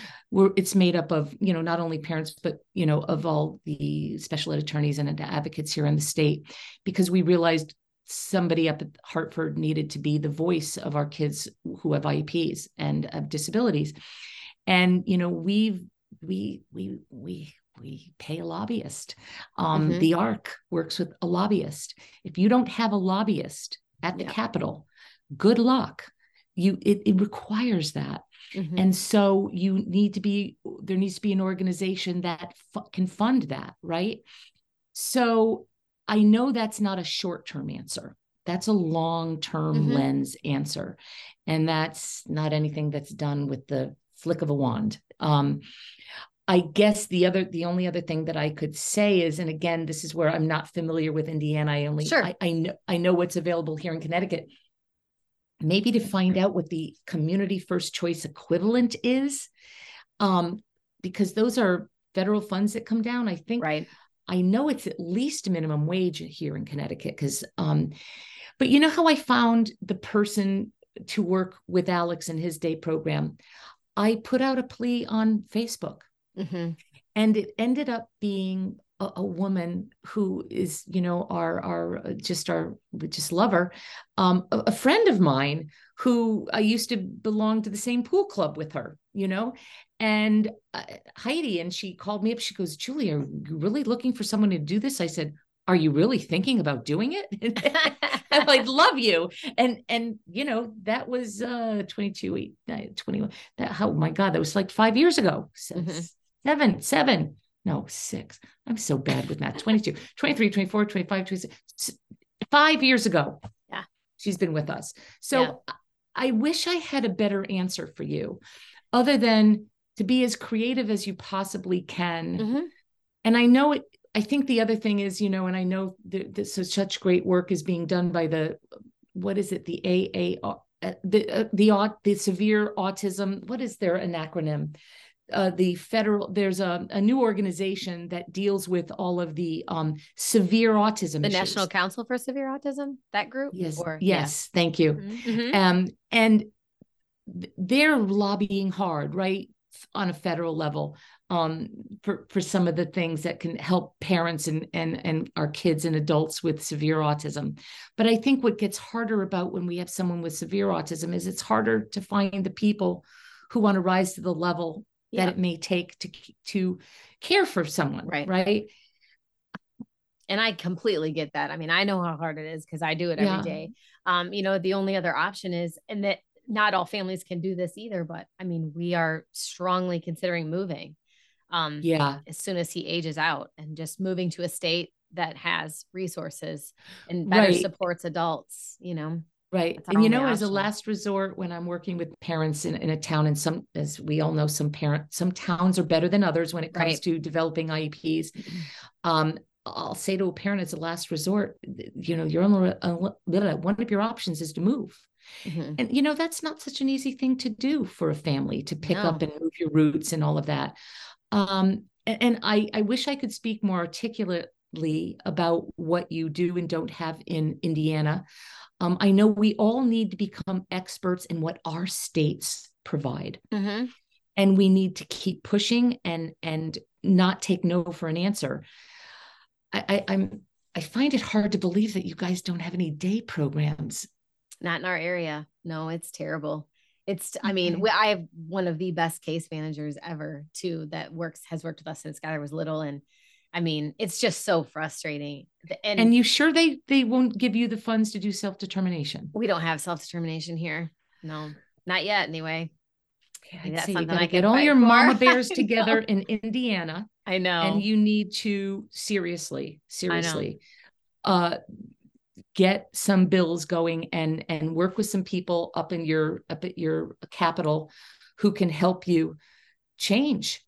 it's made up of you know not only parents but you know of all the special ed attorneys and advocates here in the state because we realized somebody up at Hartford needed to be the voice of our kids who have IEPs and have disabilities, and you know we've we we we we pay a lobbyist. Um, Mhm. The ARC works with a lobbyist. If you don't have a lobbyist at the Yeah. Capitol, good luck. You it, it requires that, Mhm. and so you need to be there needs to be an organization that fu- can fund that, right? So I know that's not a short term answer. That's a long term Mhm. lens answer, and that's not anything that's done with the flick of a wand. Um, I guess the other, the only other thing that I could say is, and again, this is where I'm not familiar with Indiana. I only, Sure. I, I know, I know what's available here in Connecticut. Maybe to find out what the community first choice equivalent is, um, because those are federal funds that come down. I think right. I know it's at least minimum wage here in Connecticut because um but you know how I found the person to work with Alex and his day program I put out a plea on Facebook hmm and it ended up being a, a woman who is you know our our uh, just our just love her um a, a friend of mine who I used to belong to the same pool club with her you know and uh, Heidi and she called me up she goes Julie are you really looking for someone to do this I said are you really thinking about doing it *laughs* I'd love you. And and you know, that was uh 22, eight, nine, 21. That how oh my God, that was like five years ago. Mhm. Seven, seven, no, six. I'm so bad with math. 22, 23, 24, 25, 26. Five years ago. Yeah. She's been with us. So Yeah. I wish I had a better answer for you, other than to be as creative as you possibly can Mhm. and I know it. I think the other thing is, you know, and I know that, that so such great work is being done by the, what is it, the AA, uh, the uh, the au- the severe autism. What is their an acronym? Uh, the federal. There's a, a new organization that deals with all of the um, severe autism. The issues. National Council for Severe Autism, that group? Yes. Or, yes. Thank you. Yeah. Mhm. Um, and they're lobbying hard, right, on a federal level, um, for for some of the things that can help parents and and and our kids and adults with severe autism. But I think what gets harder about when we have someone with severe autism is it's harder to find the people who want to rise to the level Yeah. that it may take to to care for someone, Right. Right. and I completely get that. I mean, I know how hard it is because I do it every Yeah. day. Um, you know, the only other option is, and that not all families can do this either, but I mean, we are strongly considering moving. Um, Yeah. as soon as he ages out and just moving to a state that has resources and better Right. supports adults, you know. Right. That's And you know, as a last resort, when I'm working with parents in, in a town, and some, as we all know, some parent, some towns are better than others when it comes Right. to developing IEPs. Um, I'll say to a parent as a last resort, you know, your only, uh, one of your options is to move. Mhm. And, you know, that's not such an easy thing to do for a family to pick up and move your roots and all of that. Um, a- and, I, I wish I could speak more articulately about what you do and don't have in Indiana. Um, I know we all need to become experts in what our states provide. Mm-hmm. And we need to keep pushing and and not take no for an answer. I, I, I'm I find it hard to believe that you guys don't have any day programs. Not in our area. No, it's terrible. It's, I mean, we, I have one of the best case managers ever too that works, has worked with us since Skylar was little. And I mean, it's just so frustrating. And, and you sure they, they won't give you the funds to do self-determination? We don't have self-determination here. No, not yet anyway. Yeah, that's something I get all your for. mama *laughs* bears together in Indiana. I know. And you need to seriously, seriously uh get some bills going and and work with some people up in your up at your capital who can help you change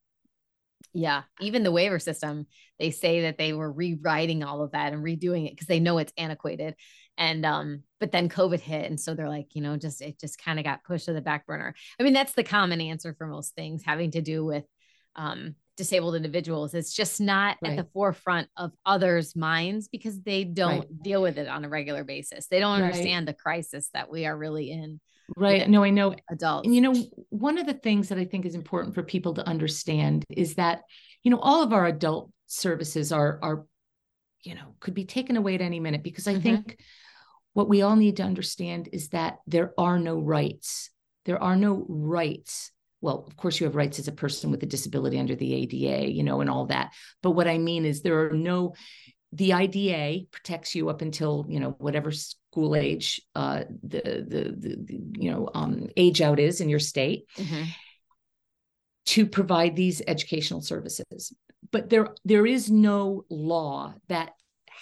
yeah even the waiver system they say that they were rewriting all of that and redoing it because they know it's antiquated and um but then covid hit and so they're like you know just it just kind of got pushed to the back burner i mean that's the common answer for most things having to do with um disabled individuals. It's just not right. at the forefront of others' minds because they don't right. deal with it on a regular basis. They don't understand right. the crisis that we are really in. Right. No, I know adults. And you know, one of the things that I think is important for people to understand is that, you know, all of our adult services are are, you know, could be taken away at any minute because I mm-hmm. think what we all need to understand is that there are no rights. There are no rights well, of course, you have rights as a person with a disability under the ADA, you know, and all that. But what I mean is there are no, the IDA protects you up until, you know, whatever school age uh, the, the, the, the, you know, um, age out is in your state mm-hmm. to provide these educational services. But there, there is no law that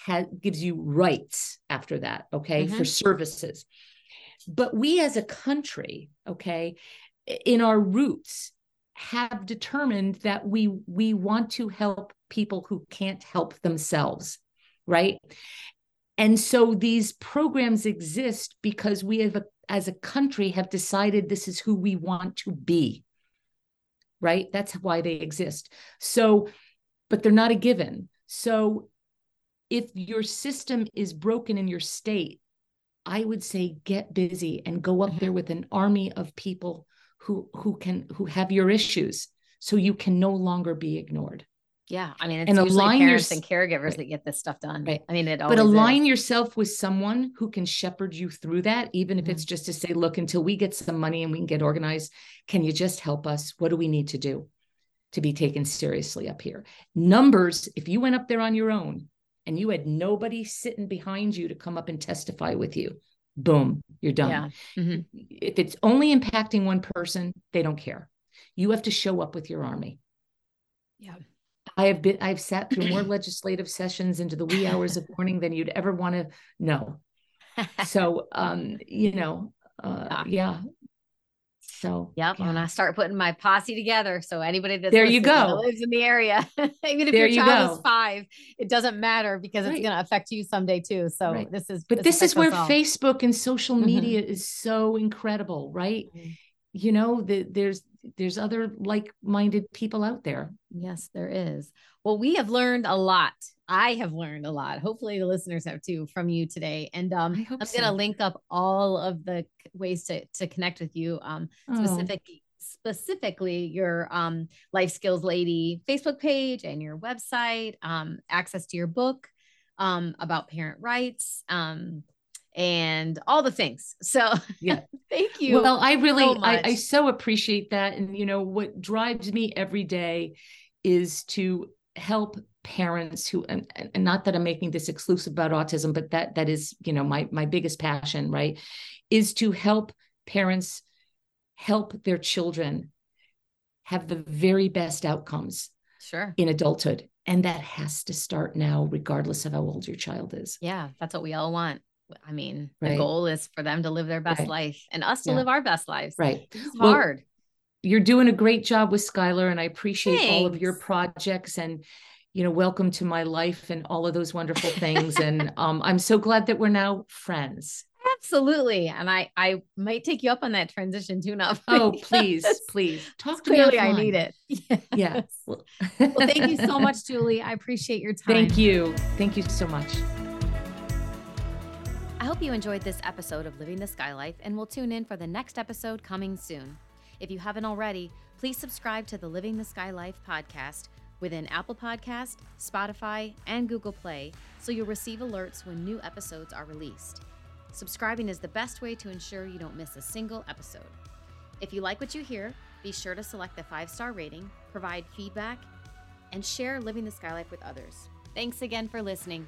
has, gives you rights after that, okay, mm-hmm. for services. But we as a country, okay, in our roots have determined that we we want to help people who can't help themselves right and so these programs exist because we have as a country have decided this is who we want to be right? That's why they exist. So but they're not a given. So if your system is broken in your state i would say get busy and go up mm-hmm. there with an army of people who who can who have your issues so you can no longer be ignored yeah i mean it's and align parents your, and caregivers right. that get this stuff done right i mean it all but align is. yourself with someone who can shepherd you through that even if mm-hmm. it's just to say look until we get some money and we can get organized can you just help us what do we need to do to be taken seriously up here numbers if you went up there on your own and you had nobody sitting behind you to come up and testify with you boom, you're done. Yeah. Mm-hmm. If it's only impacting one person, they don't care. You have to show up with your army. Yeah. I have been I've sat through more *clears throat* legislative sessions into the wee hours of morning than you'd ever want to know. *laughs* So um, you know, uh, yeah. So yep, yeah. I'm start putting my posse together. So anybody that there you go lives in the area, *laughs* even if there your child you is five, it doesn't matter because right. it's gonna affect you someday too. So right. this is but this, this is where. Facebook and social mm-hmm. media mm-hmm. is so incredible, right? Mm-hmm. You know, the, there's there's other like-minded people out there. Yes, there is. Well, we have learned a lot I have learned a lot. Hopefully, the listeners have too from you today. And um, I'm going to link up all of the ways to to connect with you. Um, oh. specifically, specifically your um life skills lady Facebook page and your website. Um, access to your book, um, about parent rights. Um, and all the things. So *laughs* yeah, thank you. Well, I really, so I, I so appreciate that. And you know, what drives me every day is to help parents who and, and not that i'm making this exclusive about autism but that that is you know my my biggest passion right is to help parents help their children have the very best outcomes sure in adulthood and that has to start now regardless of how old your child is yeah that's what we all want i mean right. the goal is for them to live their best right. life and us to yeah. live our best lives right it's well, hard you're doing a great job with Skylar, and I appreciate Thanks. all of your projects and you know, welcome to my life and all of those wonderful *laughs* things. and um, I'm so glad that we're now friends. Absolutely. And I I might take you up on that transition tune *laughs* up. Oh, please, please. Talk to Clearly me. I need it. *laughs* Yes. Yeah. Well, thank you so much, Julie. I appreciate your time. Thank you. Thank you so much. I hope you enjoyed this episode of Living the Sky Life and will tune in for the next episode coming soon. If you haven't already, please subscribe to the Living the Sky Life podcast within Apple Podcast, Spotify, and Google Play so you'll receive alerts when new episodes are released. Subscribing is the best way to ensure you don't miss a single episode. If you like what you hear, be sure to select the five star rating, provide feedback, and share Living the Sky Life with others. Thanks again for listening.